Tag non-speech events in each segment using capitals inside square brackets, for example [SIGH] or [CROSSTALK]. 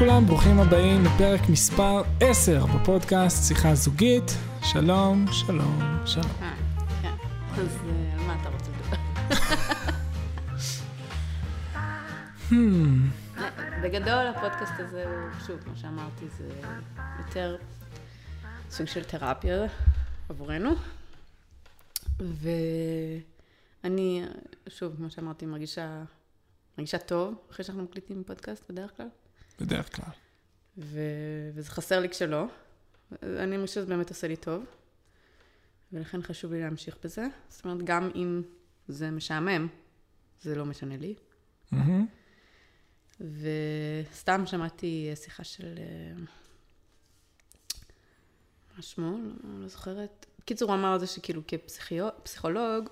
לכולם, ברוכים הבאים לפרק מספר 10 בפודקאסט שיחה זוגית. שלום, שלום, שלום. אה, כן. אז אה, על מה אתה רוצה לדבר? Hmm, בגדול הפודקאסט הזה הוא, שוב, כמו שאמרתי, זה יותר סוג של תרפיה עבורנו. ואני, שוב, כמו שאמרתי, מרגישה, מרגישה טוב אחרי שאנחנו מקליטים פודקאסט בדרך כלל. בדרך כלל. ו... וזה חסר לי כשלא. אני מרגישה שזה באמת עושה לי טוב, ולכן חשוב לי להמשיך בזה. זאת אומרת, גם אם זה משעמם, זה לא משנה לי. מהמם. וסתם שמעתי שיחה של... אה, מה שמו? לא, לא זוכרת. בקיצור, הוא אמר על זה שכאילו כפסיכולוג,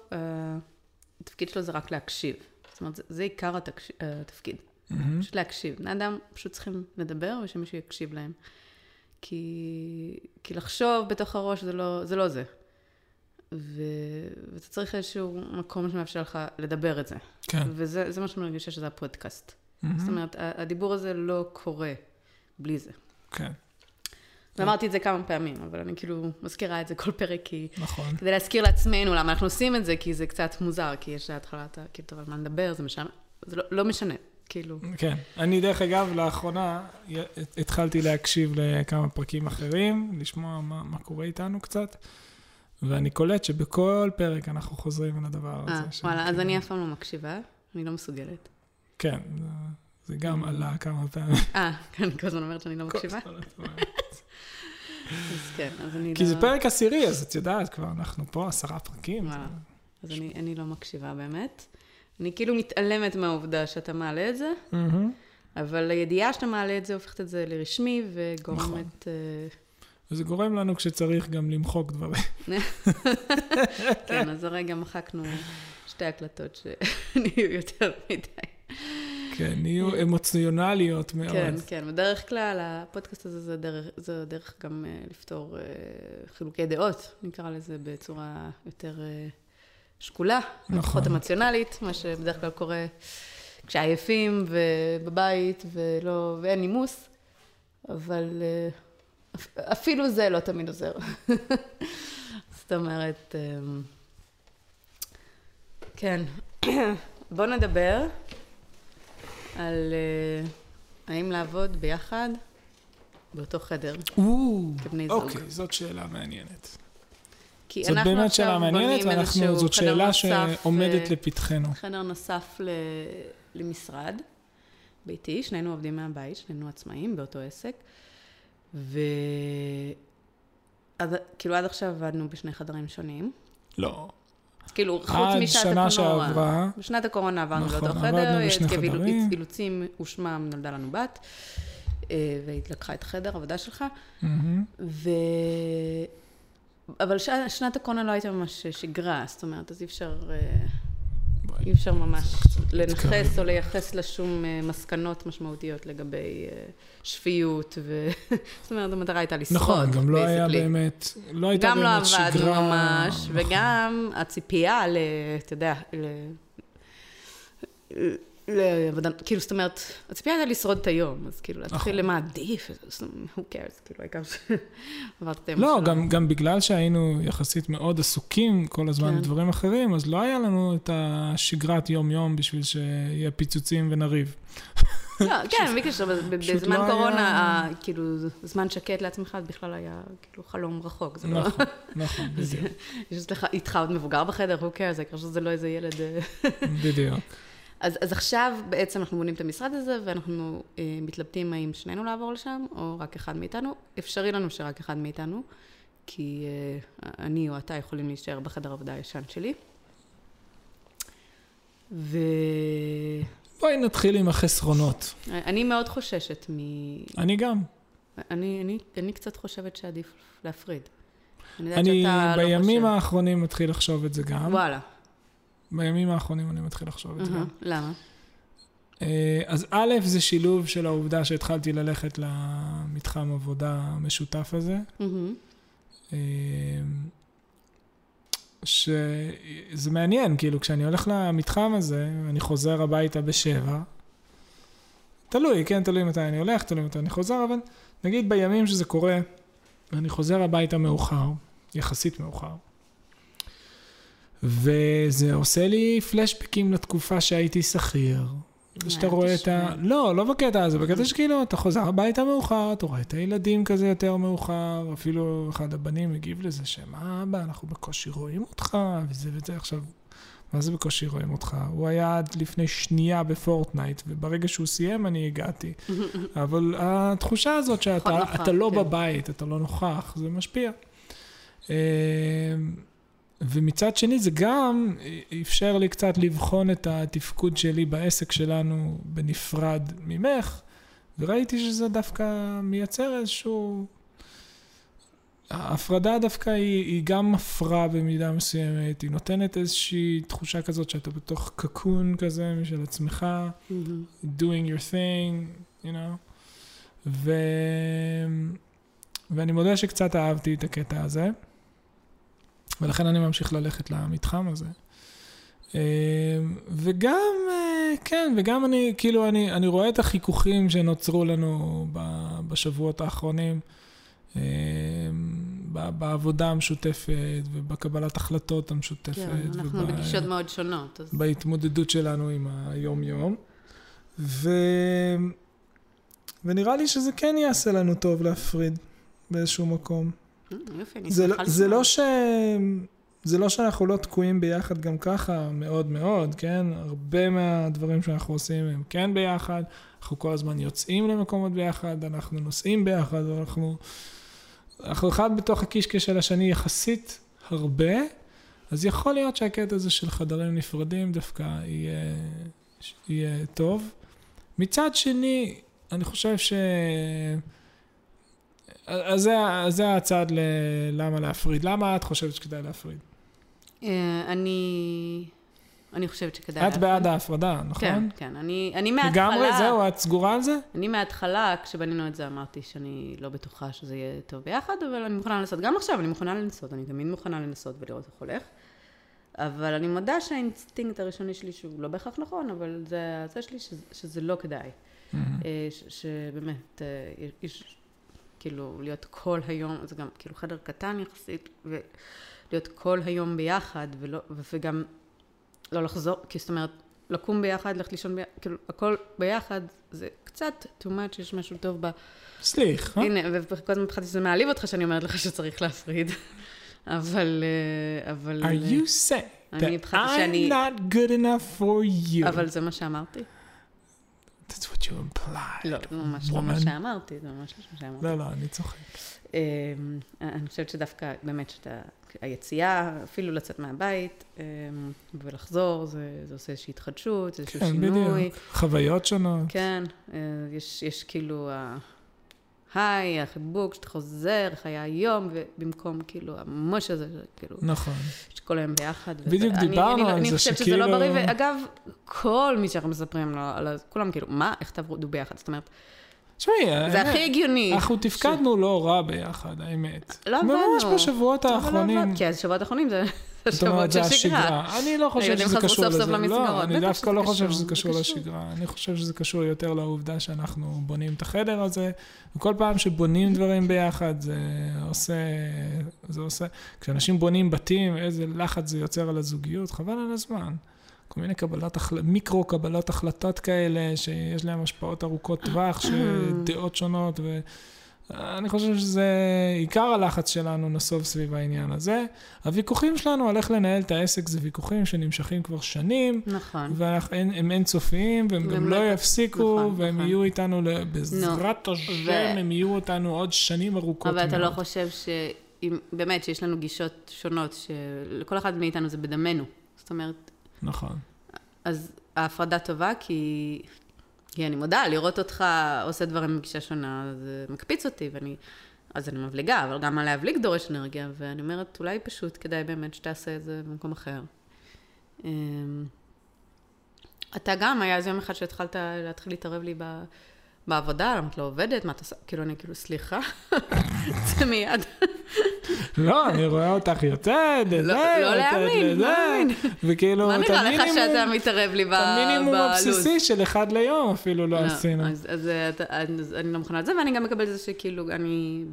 התפקיד שלו זה רק להקשיב. זאת אומרת, זה, זה עיקר התקש... אה, התפקיד. מהמם. פשוט להקשיב. בני אדם פשוט צריכים לדבר ושמישהו יקשיב להם. כי, כי לחשוב בתוך הראש זה לא זה. לא זה. ו... ואתה צריך איזשהו מקום שמאפשר לך לדבר את זה. כן. וזה זה מה שאני מרגישה שזה הפודקאסט. מהמם. זאת אומרת, הדיבור הזה לא קורה בלי זה. כן, ואמרתי את זה כמה פעמים, אבל אני כאילו מזכירה את זה כל פרק, כי... נכון. כדי להזכיר לעצמנו למה אנחנו עושים את זה, כי זה קצת מוזר, כי יש להתחלה, אתה כאילו, טוב, על מה נדבר, זה משנה, זה לא, לא משנה, כאילו. כן. אני, דרך אגב, לאחרונה התחלתי להקשיב לכמה פרקים אחרים, לשמוע מה, מה קורה איתנו קצת, ואני קולט שבכל פרק אנחנו חוזרים על הדבר הזה. אה, וואלה, אז כאילו- אני אף פעם לא מקשיבה, אני לא מסוגלת. כן, זה- גם עלה כמה פעמים. אה, אני כל הזמן אומרת שאני לא מקשיבה? אז כן, אז אני לא... כי זה פרק עשירי, אז את יודעת, כבר אנחנו פה עשרה פרקים. וואלה. אז אני לא מקשיבה באמת. אני כאילו מתעלמת מהעובדה שאתה מעלה את זה, מהמם. אבל הידיעה שאתה מעלה את זה הופכת את זה לרשמי נכון. וגורמת... אה, וזה גורם לנו כשצריך גם למחוק דברים. [LAUGHS] כן, אז הרגע מחקנו שתי הקלטות שנהיו יותר מדי. כן, נהיו אמוציונליות מאוד. כן, כן, בדרך כלל הפודקאסט הזה זה דרך, זה דרך גם אה, לפתור אה, חילוקי דעות, נקרא לזה בצורה יותר אה, שקולה, נכון. פחות אמוציונלית, מה שבדרך כלל קורה כשעייפים ובבית ולא, ואין נימוס, אבל אה, אפ- אפילו זה לא תמיד עוזר. [LAUGHS] זאת אומרת, אה, כן, [CLEARS THROAT] בואו נדבר על אה, האם לעבוד ביחד באותו חדר, או, כבני זוג. אוקיי, זאת שאלה מעניינת. כי זאת אנחנו באמת שאלה מעניינת, ואנחנו, זאת שאלה נוסף, שעומדת אה, לפתחנו. חדר נוסף ל... למשרד ביתי, שנינו עובדים מהבית, שנינו עצמאים באותו עסק, ו... עד, כאילו עד עכשיו עבדנו בשני חדרים שונים. לא. כאילו, חוץ עד שנה הקורונה. שעברה, בשנת הקורונה עברנו נכון, לאותו חדר, עקב. אילוצים ושמם נולדה לנו בת, אה, והיא לקחה את חדר עבודה שלך, מהמם. ו... אבל ש... שנת הקורונה לא הייתה ממש שגרה, זאת אומרת, אז אי אפשר, אה, אי אפשר ממש לנכס. או לייחס לה שום אה, מסקנות משמעותיות לגבי אה, שפיות, ו... [LAUGHS] זאת אומרת, המטרה הייתה לשרוד, נכון, גם לא היה. באמת, לא הייתה גם לא באמת שגרה. עבדנו ממש, נכון. וגם הציפייה ל... אתה יודע, ל... כאילו, זאת אומרת, הציפייה הייתה לשרוד את היום, אז כאילו, להתחיל נכון. למה עדיף, אז who cares, כאילו, העיקר שעברת [LAUGHS] את היום לא. גם, גם בגלל שהיינו יחסית מאוד עסוקים כל הזמן כן. בדברים אחרים, אז לא היה לנו את השגרת יום-יום בשביל שיהיה פיצוצים ונריב. לא, [LAUGHS] כן, בלי קשר, ב- ב- פשוט בזמן לא קורונה, כאילו, זמן שקט לעצמך, זה בכלל היה כאילו חלום רחוק, לא... נכון, [LAUGHS] נכון, בדיוק. יש לך איתך עוד מבוגר בחדר, who cares, העיקר שזה לא איזה ילד... אה, בדיוק. אז, אז עכשיו בעצם אנחנו בונים את המשרד הזה, ואנחנו אה, מתלבטים האם שנינו לעבור לשם, או רק אחד מאיתנו. אפשרי לנו שרק אחד מאיתנו, כי אה, אני או אתה יכולים להישאר בחדר העבודה הישן שלי. ואני בואי נתחיל עם החסרונות. מאוד חוששת מ... אני גם. אני, אני, אני קצת חושבת שעדיף להפריד. אני אני לא בימים חושב. האחרונים מתחיל לחשוב את זה גם. וואלה. בימים האחרונים אני מתחיל לחשוב את זה. למה? אה, אז א', זה שילוב של העובדה שהתחלתי ללכת למתחם עבודה המשותף הזה. אה, שזה מעניין, כאילו, כשאני הולך למתחם הזה, אני חוזר הביתה בשבע, תלוי, כן, תלוי מתי אני הולך, תלוי מתי אני חוזר, אבל נגיד בימים שזה קורה, אני חוזר הביתה מאוחר, יחסית מאוחר, וזה עושה לי פלשבקים לתקופה שהייתי שכיר. ושאתה רואה את ה... לא, לא בקטע הזה, בקטע שכאילו, אתה חוזר הביתה מאוחר, אתה רואה את הילדים כזה יותר מאוחר, אפילו אחד הבנים הגיב לזה, שמה אבא, אנחנו בקושי רואים אותך, וזה וזה עכשיו. מה זה בקושי רואים אותך? הוא היה עד לפני שנייה בפורטנייט, וברגע שהוא סיים אני הגעתי. [LAUGHS] אבל התחושה הזאת שאתה אתה לא כן. בבית, אתה לא נוכח, זה משפיע. ומצד שני זה גם אפשר לי קצת לבחון את התפקוד שלי בעסק שלנו בנפרד ממך, וראיתי שזה דווקא מייצר איזשהו... ההפרדה דווקא היא, היא גם מפרה במידה מסוימת, היא נותנת איזושהי תחושה כזאת שאתה בתוך קקון כזה משל עצמך, mm-hmm. doing your thing, you know, ו... ואני מודה שקצת אהבתי את הקטע הזה. ולכן אני ממשיך ללכת למתחם הזה. אה, וגם, אה, כן, וגם אני, כאילו, אני, אני רואה את החיכוכים שנוצרו לנו בשבועות האחרונים, אה, בעבודה המשותפת ובקבלת החלטות המשותפת. כן, אנחנו ובא, בגישות מאוד שונות. אז... בהתמודדות שלנו עם היום-יום. ו... ונראה לי שזה כן יעשה לנו טוב להפריד באיזשהו מקום. יופי, אני שמחה לשמוע. זה לא ש... זה לא שאנחנו לא תקועים ביחד גם ככה מאוד מאוד, כן? הרבה מהדברים שאנחנו עושים הם כן ביחד, אנחנו כל הזמן יוצאים למקומות ביחד, אנחנו נוסעים ביחד, אנחנו... אנחנו אחד בתוך הקישקע של השני יחסית הרבה, אז יכול להיות שהקטע הזה של חדרים נפרדים דווקא יהיה, יהיה טוב. מצד שני, אני חושב ש... אז זה, זה הצד ללמה להפריד. למה את חושבת שכדאי להפריד? אה, אני... אני חושבת שכדאי להפריד. את בעד ההפרדה, נכון? כן, כן. אני, אני מההתחלה... לגמרי? זהו? את סגורה על זה? אני מההתחלה, כשבנינו את זה, אמרתי שאני לא בטוחה שזה יהיה טוב ביחד, אבל אני מוכנה לנסות. גם עכשיו אני מוכנה לנסות, אני תמיד מוכנה לנסות ולראות איך הולך. אבל אני מודה שהאינסטינקט הראשוני שלי, שהוא לא בהכרח נכון, אבל זה זה שלי, שזה, שזה לא כדאי. Mm-hmm. שבאמת, אה, יש... כאילו, להיות כל היום, זה גם כאילו חדר קטן יחסית, ולהיות כל היום ביחד, ולא, וגם לא לחזור, כי זאת אומרת, לקום ביחד, ללכת לישון ביחד, כאילו, הכל ביחד, זה קצת too much, יש משהו טוב ב... סליחה. הנה, וכל הזמן פחדתי שזה מעליב אותך שאני אומרת לך שצריך להפריד. [LAUGHS] אבל, אה, אבל... are you saying that I'm not good enough for you? אבל זה מה שאמרתי. That's what you implied. לא, זה ממש לא מה שאמרתי, זה ממש לא מה שאמרתי. לא, לא, אני צוחק. אמ, אני חושבת שדווקא, באמת, שאתה, היציאה, אפילו לצאת מהבית אמ, ולחזור, זה, זה עושה איזושהי התחדשות, איזשהו כן, שינוי. כן, בדיוק. חוויות שונות. כן, אה, יש, יש כאילו... היי, החיבוק, שאתה חוזר, היה היום, ובמקום כאילו המוש הזה, כאילו... נכון. שכל היום ביחד. בדיוק וזה, דיברנו אני, על אני, זה שכאילו... אני חושבת שזה לא בריא, ואגב, כל מי שאנחנו מספרים לו, על, כולם כאילו, מה, איך תעבדו ביחד? זאת אומרת... תשמעי, זה הכי הגיוני. אנחנו תפקדנו לא רע ביחד, האמת. לא עבדנו. ממש בשבועות האחרונים. כי השבועות האחרונים זה אומרת, זה השגרה. אני לא חושב שזה קשור לזה. לא, אני דווקא לא חושב שזה קשור לשגרה. אני חושב שזה קשור יותר לעובדה שאנחנו בונים את החדר הזה, וכל פעם שבונים דברים ביחד, זה עושה, זה עושה, כשאנשים בונים בתים, איזה לחץ זה יוצר על הזוגיות, חבל על הזמן. כל מיני קבלת, מיקרו קבלת החלטות כאלה, שיש להם השפעות ארוכות טווח, [CLEARS THROAT] שדעות שונות, ו... אני חושב שזה עיקר הלחץ שלנו נסוב סביב העניין הזה. הוויכוחים שלנו על איך לנהל את העסק זה ויכוחים שנמשכים כבר שנים. נכון. והם אינסופיים, והם גם לא, יפסיקו, נכון, והם נכון. יהיו איתנו, בעזרת השם, ו... הם יהיו אותנו עוד שנים ארוכות אבל מאוד. אתה לא חושב ש... באמת, שיש לנו גישות שונות, שלכל אחד מאיתנו זה בדמנו. זאת אומרת... נכון. אז ההפרדה טובה, כי כי אני מודה, לראות אותך עושה דברים בגישה שונה, זה מקפיץ אותי, ואני... אז אני מבליגה, אבל גם להבליג דורש אנרגיה, ואני אומרת, אולי פשוט כדאי באמת שתעשה את זה במקום אחר. אמ, אתה גם, היה איזה יום אחד שהתחלת להתחיל להתערב לי בעבודה, למה את לא עובדת, מה את עושה? כאילו, אני כאילו, סליחה, [LAUGHS] זה מיד. לא, אני רואה אותך יוצאת, לא- וזה, לא יוצאת להאמין, לא להאמין. וכאילו, מה את נראה לך שאתה מתערב לי ב- את המינימום בלו"ז? הבסיסי של אחד ליום אפילו לא עשינו. אז, אז, אני לא מוכנה לזה, ואני גם מקבלת את זה שכאילו, אני...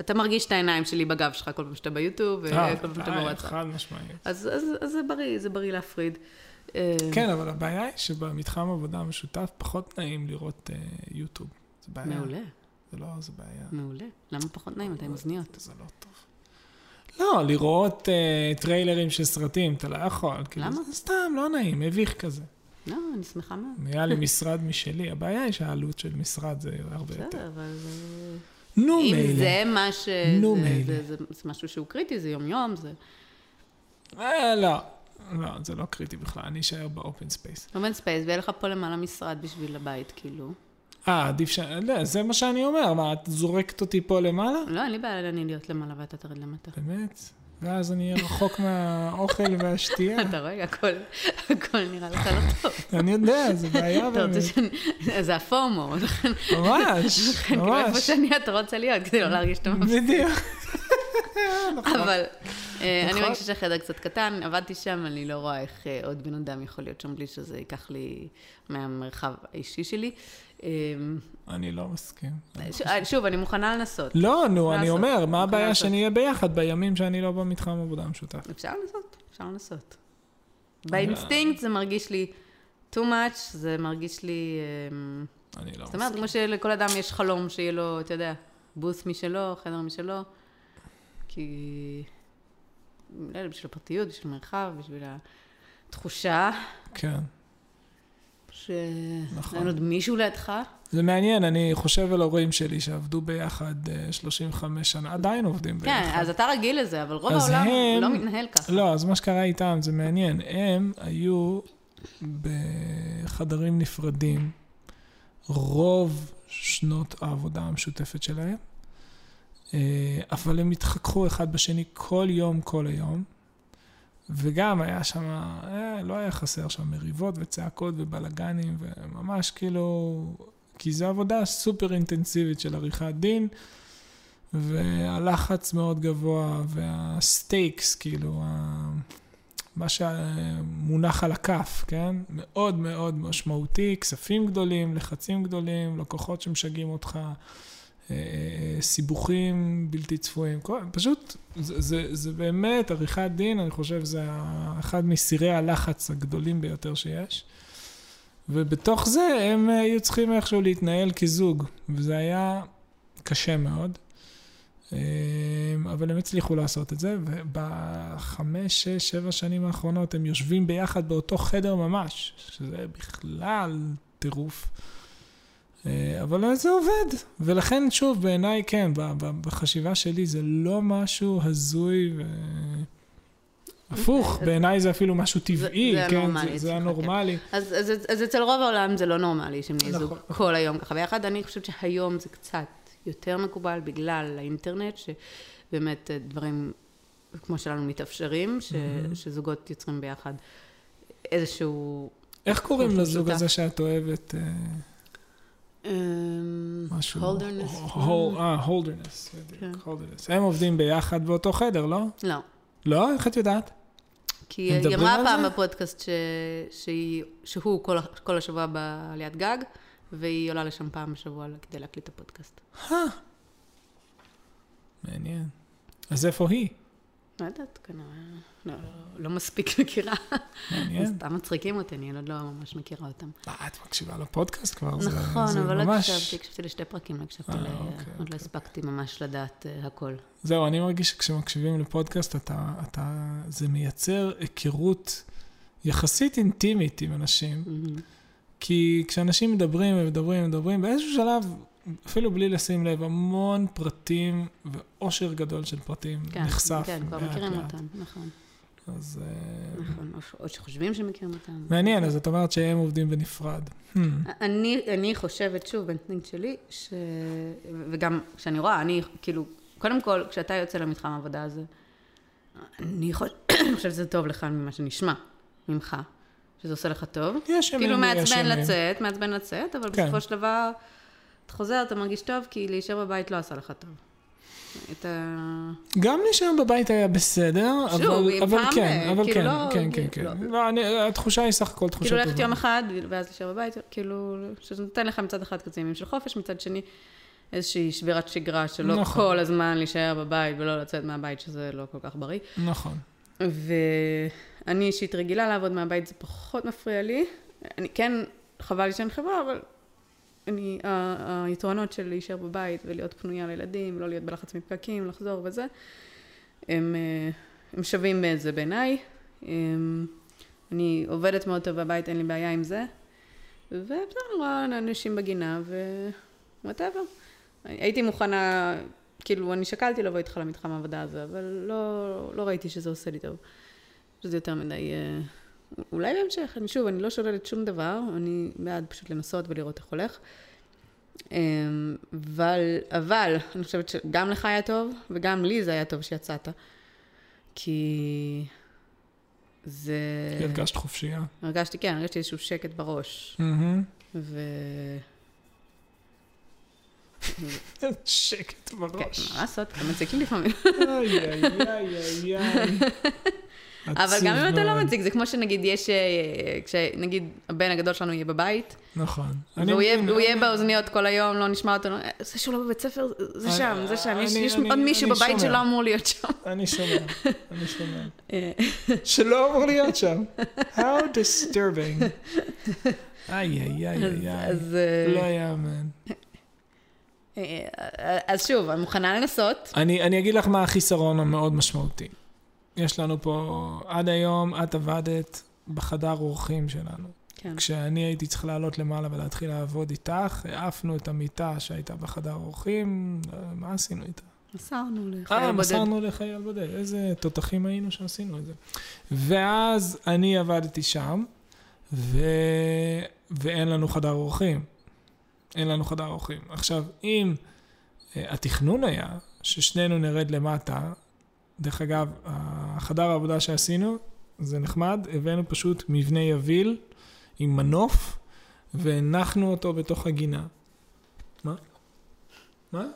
אתה, מרגיש את העיניים שלי בגב שלך כל פעם שאתה ביוטיוב, אה, וכל פעם שאתה אה, בוואטסאפ. חד משמעית. אז זה בריא, זה בריא להפריד. אה, כן, אבל הבעיה היא שבמתחם עבודה המשותף פחות נעים לראות אה, יוטיוב. זה בעיה. מעולה, זה לא, זה בעיה. מעולה. למה פחות נעים? אתה עם אוזניות. זה לא טוב. לא, לראות אה, טריילרים של סרטים, אתה לא יכול. כאילו, למה? זה סתם, לא נעים, מביך כזה. לא, אני שמחה מאוד. היה לי משרד משלי, הבעיה היא שהעלות של משרד זה הרבה יותר. בסדר, אבל... אה, נו, אם מילא. זה מה ש... נו, זה- מילא. זה- זה זה משהו שהוא קריטי, זה יום-יום, זה... לא. לא, זה לא קריטי בכלל, אני אשאר באופן ספייס. אופן ספייס, ויהיה לך פה למעלה משרד בשביל הבית, כאילו. אה, עדיף ש... לא, זה מה שאני אומר, מה, את זורקת אותי פה למעלה? לא, אין לי בעיה אני להיות למעלה ואתה תרד למטה. באמת? ואז אני אהיה רחוק מהאוכל והשתייה. אתה רואה, הכל, הכל נראה לך לא טוב. אני יודע, זה בעיה באמת. זה ה FOMO, לכן ממש, כאילו איפה ממש. שאני אתה רוצה להיות, כדי לא להרגיש שאתה מפסיד. בדיוק. [LAUGHS] אבל אה, אני נכון. מרגישה שהחדר קצת קטן, עבדתי שם, אני לא רואה איך אה, עוד בן אדם יכול להיות שם בלי שזה ייקח לי מהמרחב האישי שלי. אה, אני לא מסכים. אה, שוב, אני מוכנה לנסות. לא, נו, אני? אומר, מה הבעיה לעשות? שנהיה ביחד בימים שאני לא במתחם עבודה משותף? אפשר לנסות, אפשר לנסות. באינסטינקט זה מרגיש לי too much, זה מרגיש לי... אמ, אני לא זאת אומרת, כמו שלכל אדם יש חלום שיהיה לו, אתה יודע, בוס משלו, חדר משלו, כי... לא יודע, בשביל הפרטיות, בשביל מרחב, בשביל התחושה כן. שאין נכון. עוד מישהו לידך. זה מעניין, אני חושב על הורים שלי שעבדו ביחד אה, 35 שנה, עדיין עובדים כן, ביחד. אז אתה רגיל לזה, אבל רוב העולם הם- לא מתנהל ככה. לא, אז מה שקרה איתם זה מעניין. הם היו בחדרים נפרדים רוב שנות העבודה המשותפת שלהם, אה, אבל הם התחככו אחד בשני כל יום, כל היום, וגם היה שם, אה, לא היה חסר שם מריבות וצעקות ובלאגנים, וממש כאילו, כי זו עבודה סופר אינטנסיבית של עריכת דין. והלחץ מאוד גבוה, והסטייקס, כאילו, מה שמונח על הכף, כן? מאוד מאוד משמעותי, כספים גדולים, לחצים גדולים, לקוחות שמשגעים אותך, אה, אה, סיבוכים בלתי צפויים, פשוט, זה, זה, זה באמת, עריכת דין, אני חושב, זה אחד מסירי הלחץ הגדולים ביותר שיש. ובתוך זה הם אה, היו צריכים איכשהו להתנהל כזוג, וזה היה קשה מאוד. אמ, אבל הם הצליחו לעשות את זה, ובחמש, שש, שבע שנים האחרונות הם יושבים ביחד באותו חדר ממש, שזה בכלל טירוף. אה, אבל זה עובד, ולכן שוב, בעיניי כן, בחשיבה שלי זה לא משהו הזוי ו... הפוך, זה- בעיניי זה אפילו משהו טבעי, זה כן, הנורמלי זה, זה אצלך, כן. הנורמלי. אז, אז, אז אצל רוב העולם זה לא נורמלי שהם נהיה זוג נכון. כל היום ככה ביחד. אני חושבת שהיום זה קצת יותר מקובל בגלל האינטרנט, שבאמת אה, דברים כמו שלנו מתאפשרים, ש, מהמם. שזוגות יוצרים ביחד איזשהו... איך קוראים לזוג. הזה שאת אוהבת? אה, משהו... הול- אה, הולדרנס. כן. הולדרנס. הם עובדים ביחד באותו חדר, לא? לא. לא? איך את יודעת? כי היא אמרה פעם? בפודקאסט ש... שהיא... שהוא כל, כל השבוע בעליית גג, והיא עולה לשם פעם בשבוע כדי להקליט את הפודקאסט. מעניין. אז איפה היא? לא יודעת, כנראה, לא, לא מספיק מכירה. מעניין. סתם מצחיקים אותי, אני עוד לא ממש מכירה אותם. מה, את מקשיבה לפודקאסט כבר? נכון, זה אבל לא הקשבתי, הקשבתי לשתי פרקים, לא הקשבתי אה, ל... אוקיי, עוד אוקיי. לא הספקתי ממש לדעת אה, הכל. זהו, אני מרגיש שכשמקשיבים לפודקאסט, אתה, אתה, זה מייצר היכרות יחסית אינטימית עם אנשים. כי כשאנשים מדברים ומדברים ומדברים, באיזשהו שלב, אפילו בלי לשים לב, המון פרטים ועושר גדול של פרטים כן, נחשף. כן, כבר מכירים. אותם, נכון. אז אה, נכון, או שחושבים שמכירים אותם. מעניין, אז את אומרת שהם עובדים בנפרד. Hmm, אני, אני חושבת, שוב, באינסטינקט שלי, ש... וגם כשאני רואה, אני, כאילו, קודם כל, כשאתה יוצא למתחם העבודה הזה, אני חוש- [COUGHS] אני חושבת שזה טוב לך ממה שנשמע ממך, שזה עושה לך טוב. יש ימים כאילו מעצבן. לצאת, מעצבן לצאת, אבל כן. בסופו של דבר, אתה חוזר, אתה מרגיש טוב, כי להישאר בבית לא עשה לך טוב. את ה... גם להישאר בבית היה בסדר, שוב, אבל, אבל פעם, כן, אבל כאילו כן, לא- כן, כן, כאילו, כן. לא. לא, אני, התחושה היא סך הכל תחושה כאילו טובה. ללכת יום אחד, ואז להישאר בבית, כאילו, שזה נותן לך מצד אחד כזה ימים של חופש, מצד שני, איזושהי שבירת שגרה, שלא נכון. כל הזמן להישאר בבית ולא לצאת מהבית, שזה לא כל כך בריא. נכון. ואני אישית רגילה לעבוד מהבית, זה פחות מפריע לי. אני כן, חבל לי שאין חברה, אבל אני, היתרונות של להישאר בבית ולהיות פנויה לילדים, ולא להיות בלחץ מפקקים, לחזור וזה, הם, אה, הם שווים בזה בעיניי. הם, אני עובדת מאוד טוב בבית, אין לי בעיה עם זה. ובסדר, אני רואה אנשים בגינה, ווואטאבר. הייתי מוכנה, כאילו, אני שקלתי לבוא איתך למתחם העבודה הזה, אבל לא, לא ראיתי שזה עושה לי טוב. שזה יותר מדי... אה, אולי בהמשך, אני שוב, אני לא שוללת שום דבר, אני בעד פשוט לנסות ולראות איך הולך. אה, אבל, אבל, אני חושבת שגם לך היה טוב, וגם לי זה היה טוב שיצאת. כי זה... הרגשת חופשייה. הרגשתי, כן, הרגשתי איזשהו שקט בראש. ו... [LAUGHS] שקט כן, בראש. מה לעשות, אתה מציק לי לפעמים. איי, איי, איי, איי. [LAUGHS] אבל גם אם אתה לא. מציג, זה כמו שנגיד יש, אה, כשנגיד הבן הגדול שלנו יהיה בבית, נכון. והוא יהיה- באוזניות כל היום, לא נשמע אותו, "אה, זה שהוא לא בבית ספר, זה שם, זה שם, יש עוד מישהו בבית. שלא אמור להיות שם. אני שומע, אני שומע. [LAUGHS] אה, שלא אמור להיות שם. How [LAUGHS] disturbing. איי, איי, איי, איי, לא יאמן. אז שוב, אני מוכנה לנסות. אני אגיד לך מה החיסרון המאוד משמעותי. יש לנו פה, עד היום את עבדת בחדר אורחים שלנו. כן. כשאני הייתי צריך לעלות למעלה ולהתחיל לעבוד איתך, העפנו את המיטה שהייתה בחדר אורחים, אה, מה עשינו איתה? מסרנו אה, לחייל בודד. מסרנו לחייל בודד, איזה תותחים היינו שעשינו את זה. ואז אני עבדתי שם, ו... ואין לנו חדר אורחים. אין לנו חדר אורחים. עכשיו, אם אה, התכנון היה ששנינו נרד למטה, דרך אגב, החדר העבודה שעשינו, זה נחמד, הבאנו פשוט מבנה יביל עם מנוף, והנחנו אותו בתוך הגינה. מה? מה?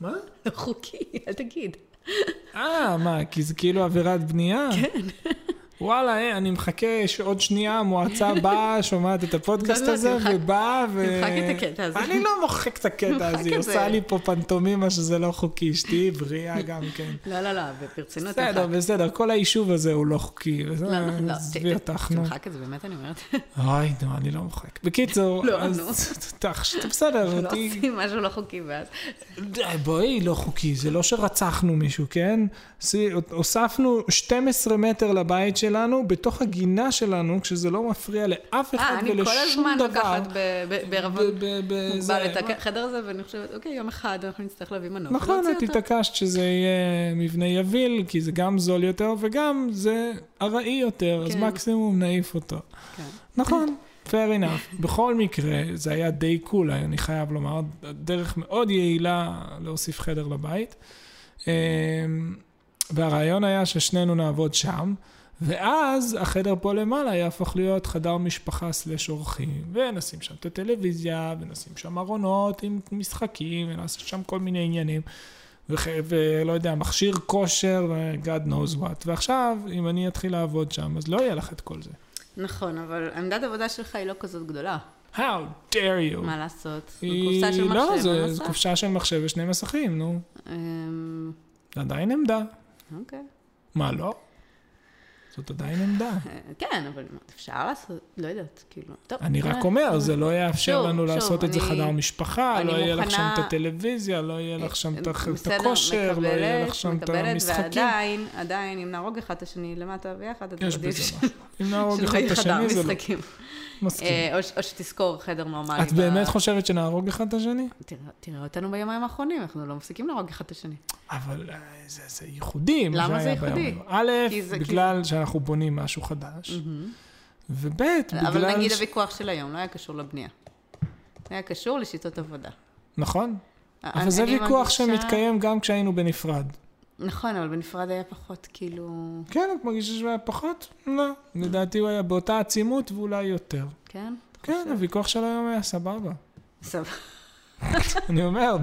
מה? לא חוקי, אל תגיד. אה, מה, כי זה כאילו עבירת בנייה? כן. וואלה, אה, אני מחכה שעוד שנייה המועצה באה, [LAUGHS] שומעת את הפודקאסט לא, לא, הזה, תמחק- ובאה ו... תמחק את הקטע הזה. אני לא מוחק את הקטע הזה, היא. עושה לי פה פנטומימה שזה לא חוקי, אשתי בריאה גם כן. [LAUGHS] לא, לא, לא, ברצינות בסדר. בסדר, כל היישוב הזה הוא לא חוקי. וזה- לא, לא, עזבי אותך, נו. תמחק את זה, באמת אני אומרת. [LAUGHS] אוי, נו, אני לא מוחק. בקיצור, לא, אז בסדר, לא אותי... עושים משהו לא חוקי ואז. בואי, לא חוקי, זה לא שרצחנו מישהו, כן? הוספנו 12 מטר לבית שלנו, בתוך הגינה שלנו, כשזה לא מפריע לאף אחד אה, אני כל ולשום הזמן דבר. לוקחת ב- ב- בערבון ב- ב- ב- מוגבל את החדר הזה, ואני חושבת, אוקיי, יום אחד אנחנו נצטרך להביא מנוף. נכון, את. התעקשת שזה יהיה מבנה יביל, כי זה גם זול יותר, וגם זה ארעי יותר, אז כן. מקסימום נעיף אותו. כן. נכון, [LAUGHS] fair enough. בכל מקרה, זה היה די קול, אני חייב לומר, דרך מאוד יעילה להוסיף חדר לבית. אמ, והרעיון היה ששנינו נעבוד שם, ואז החדר פה למעלה יהפוך להיות חדר משפחה סלש אורחים, ונשים שם את הטלוויזיה, ונשים שם ארונות עם משחקים, ונעשה שם כל מיני עניינים. וח- ולא יודע, מכשיר כושר, ו-God knows what. ועכשיו, אם אני אתחיל לעבוד שם, אז לא יהיה לך את כל זה. נכון, אבל עמדת העבודה שלך היא לא כזאת גדולה. How dare you. מה לעשות? זו היא- קופסה של מחשב. לא, זה לעשות? זה קופסה של מחשב ושני מסכים, נו. אמ, זה עדיין עמדה. אוקיי. מה, לא? זאת עדיין עמדה. אה, כן, אבל אפשר לעשות, לא יודעת, כאילו. טוב. אני רק אומר, זה לא יאפשר לנו לעשות את זה חדר משפחה, לא יהיה לך שם את הטלוויזיה, לא יהיה לך שם את הכושר, לא יהיה לך שם את המשחקים. ועדיין, עדיין, אם נהרוג אחד את השני למטה ביחד, אז עדיף שלא יהיה חדר לא משחקים. מסכים. אה, או שתזכור חדר נורמלי. את ב- באמת חושבת שנהרוג אחד את השני? תראה- תראה אותנו ביומיים האחרונים, אנחנו לא מפסיקים להרוג אחד את השני. אבל אה, זה זה ייחודי, מה למה זה ייחודי? א', כי בגלל שאנחנו בונים משהו חדש, וב', בגלל... אבל נגיד ש- הוויכוח של היום לא היה קשור לבנייה. זה היה קשור לשיטות עבודה. נכון, אבל אני- זה ויכוח שמתקיים גם כשהיינו בנפרד. נכון, אבל בנפרד היה פחות, כאילו... כן, את מרגישה שהוא היה פחות? לא. לדעתי הוא היה באותה עצימות ואולי יותר. כן? כן, הוויכוח של היום היה סבבה. סבבה. אני אומר,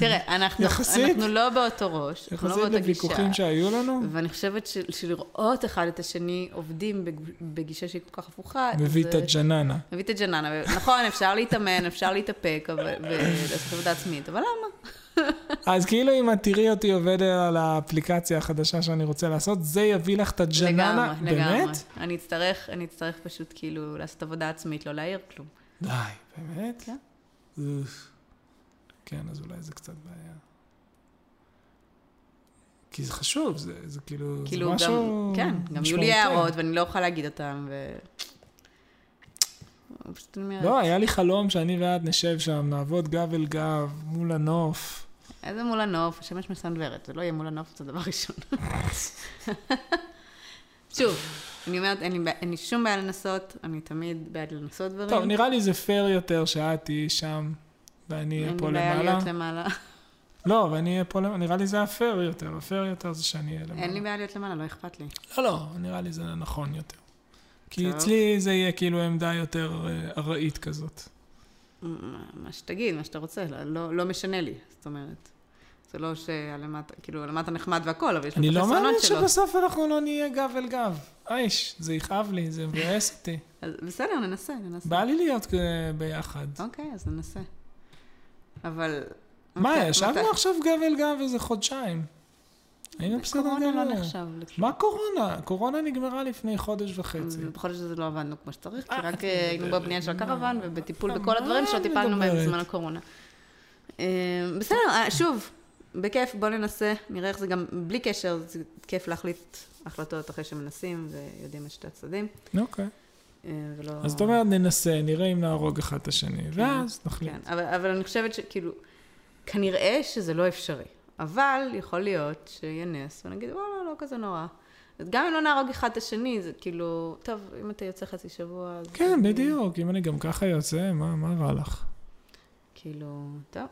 תראה, אנחנו, יחסית- אנחנו לא באותו ראש, אנחנו לא יחסית באותה לוויכוחים גישה. שהיו לנו, ואני חושבת ש- שלראות אחד את השני עובדים בג- בגישה שהיא כל כך הפוכה, מביא את הג'ננה. מביא את הג'ננה. נכון, אפשר להתאמן, אפשר להתאפק ולעשות עבודה עצמית, אבל למה? אז כאילו אם את תראי אותי עובד על האפליקציה החדשה שאני רוצה לעשות, זה יביא לך את הג'ננה? לגמרי, לגמרי. באמת? אני אצטרך, אני אצטרך פשוט כאילו לעשות עבודה עצמית, לא להעיר כלום. די, באמת? כן. כן, אז אולי זה קצת בעיה. כי זה חשוב, זה, זה כאילו, כאילו זה משהו גם, כן, גם יהיו לי משמעותי. הערות ואני לא אוכל להגיד אותן, ו... לא, היה לי חלום שאני ואת נשב שם, נעבוד גב אל גב, מול הנוף. איזה מול הנוף, השמש מסנוורת, זה לא יהיה מול הנוף, זה דבר ראשון. [LAUGHS] שוב, אני אומרת, אין לי, אין לי שום בעיה לנסות, אני תמיד בעד לנסות דברים. טוב, נראה לי זה פייר יותר שאת תהיי שם, ואני אהיה אין פה לי בעיה למעלה. להיות למעלה. לא, ואני אהיה פה למעלה, נראה לי זה הפייר יותר, הפייר יותר זה שאני אהיה למעלה. אין לי בעיה להיות למעלה, לא אכפת לי. לא, לא, נראה לי זה נכון יותר. כי. אצלי זה יהיה כאילו עמדה יותר אה, ארעית כזאת. מה שתגיד, מה שאתה רוצה, לא, לא, לא משנה לי, זאת אומרת. זה לא שהלמטה, כאילו, הלמטה נחמד והכל, אבל יש לו אני את לא מאמין החסרונות שלו. שבסוף אנחנו לא נהיה גב אל גב. אייש, זה יכאב לי, זה מבאס אותי. בסדר, ננסה, ננסה. בא לי להיות אה, ביחד. אוקיי, אז ננסה. אבל... מה, ישבנו מתי- עכשיו גב אל גב איזה חודשיים. היינו בסדר קורונה לא גמור. נחשב לכלום. מה קורונה? קורונה נגמרה לפני חודש וחצי. ובכל זאת לא עבדנו כמו שצריך, כי אה, רק אה, היינו מדברת, בבנייה של? הקרוון ובטיפול מה בכל הדברים שלא טיפלנו בהם? בזמן הקורונה. אה, בסדר, אה, שוב, בכיף, בוא ננסה, נראה איך זה גם, בלי קשר, זה כיף להחליט החלטות אחרי שמנסים ויודעים את שתי הצדדים. אוקיי. אה, ולא... אז את אומרת, ננסה, נראה אם נהרוג אחד את השני, ואז נחליט. כן, אבל, אבל אני חושבת שכאילו, כנראה שזה לא אפשרי. אבל יכול להיות שיהיה נס, ונגיד, וואלה, לא כזה נורא. אז גם אם לא נהרוג אחד את השני, זה כאילו, טוב, אם אתה יוצא חצי שבוע, אז... כן, בדיוק, אם אני גם ככה יוצא, מה מה רע לך? כאילו, טוב.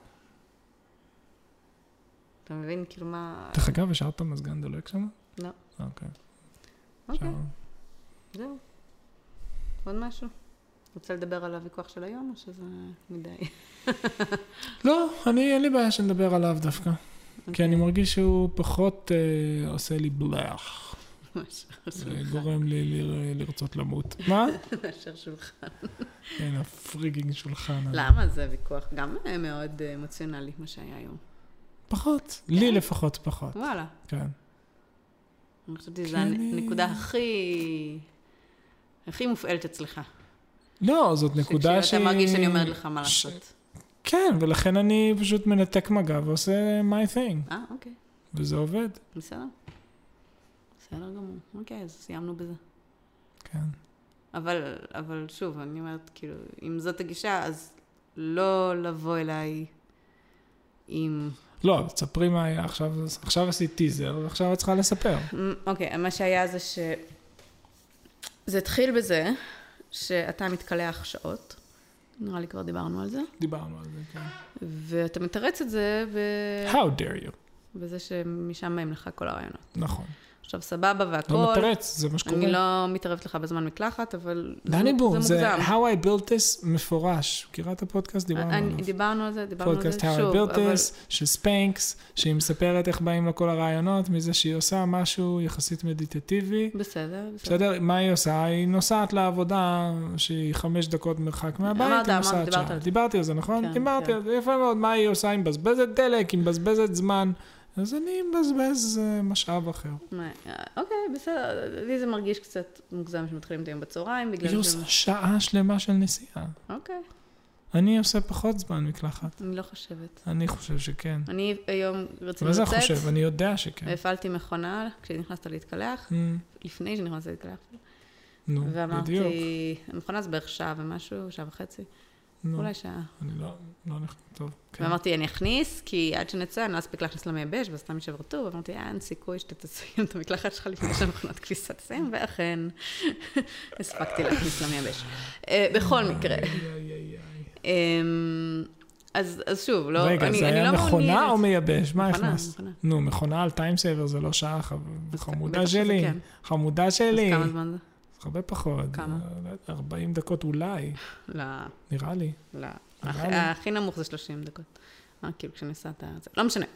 אתה מבין, כאילו, מה... דרך אגב, השארת את המזגן דולק שם? לא. אוקיי. אוקיי, זהו. עוד משהו? רוצה לדבר על הוויכוח של היום, או שזה מדי? [LAUGHS] לא, אני, אין לי בעיה שנדבר עליו דווקא. כי אוקיי. אני מרגיש שהוא פחות אה, עושה לי בלח, [LAUGHS] מאשר וגורם לי ל- לרצות למות. מה? [LAUGHS] מאשר שולחן. כן, הפריגינג שולחן. למה? זה ויכוח גם אה, מאוד אה, אמוציונלי, מה שהיה היום. פחות. לי לפחות פחות. וואלה. כן. אני חשבתי שזו הנקודה הכי... הכי מופעלת אצלך. לא, זאת נקודה שהיא... שאתה מרגיש שאני אומרת לך מה ש- לעשות. כן, ולכן אני פשוט מנתק מגע ועושה my thing, אה, אוקיי. וזה עובד. בסדר. בסדר גמור. אוקיי, אז סיימנו בזה. כן. אבל, אבל שוב, אני אומרת, כאילו, אם זאת הגישה, אז לא לבוא אליי עם... לא, תספרי מה היה עכשיו, עכשיו עשית טיזר, ועכשיו את צריכה לספר. אוקיי, מה שהיה זה ש... זה התחיל בזה שאתה מתקלח שעות, נראה לי כבר דיברנו על זה, דיברנו על זה, כן. ואתה מתרץ את זה ב... How dare you. בזה שמשעמם לך כל הרעיונות. נכון. עכשיו, סבבה לא והכל, מתרץ, זה מה שקורה. אני לא מתערבת לך בזמן מקלחת, אבל דני זה זה מוגזם. How I built this מפורש. מכירה את הפודקאסט? דיברנו אני- עליו. דיברנו על זה, דיברנו על זה פודקאסט How שוב, I built אבל this, של Spanx, שהיא מספרת איך באים לה כל הרעיונות, מזה שהיא עושה משהו יחסית מדיטטיבי. בסדר, בסדר. בסדר, מה היא עושה? היא נוסעת לעבודה שהיא חמש דקות מרחק מהבית, אמרת, היא נוסעת זה. דיברתי על זה, נכון? כן, דיברתי כן. על זה, יפה מאוד. מה היא עושה? היא מבזבזת דלק, היא מבזבזת זמן. אז אני מבזבז אה, משאב אחר. מה, אוקיי, בסדר, לי זה מרגיש קצת מוגזם שמתחילים את היום בצהריים, היא בגלל עושה שעה שלמה של נסיעה. אוקיי, אני עושה פחות זמן מקלחת. אני לא חושבת. אני חושב שכן. אני היום רציתי מה זה לצאת, חושב? אני יודע שכן. והפעלתי מכונה כשנכנסת להתקלח, Mm, לפני שנכנסת להתקלח, נו, בדיוק. ואמרתי, המכונה זה בערך שעה ומשהו, שעה וחצי, נו, אולי שעה. אני לא, לא נכנס, טוב. כן. ואמרתי, אני אכניס, כי עד שנצא, אני לא אספיק להכניס למייבש, ואז סתם יישב רטוב, ואמרתי, אה, אין סיכוי שאתה תסיים את המקלחת שלך לפני שהמכונת כביסה תסיים, ואכן, [LAUGHS] הספקתי להכניס למייבש. אה, בכל מקרה. אמ, אז אז שוב, לא, רגע, אני זה אני היה לא מכונה מעוניינת. או מייבש? מה מכונה, הכנסת? מכונה. נו, מכונה על time saver זה לא שעה, אז חמודה שלי. כן. חמודה אז שלי. כמה זמן זה? הרבה פחות. כמה? אה, 40 דקות אולי, לא, נראה לי. לא. הכי- נמוך זה 30 דקות. אה, כאילו כשנסעת, לא משנה.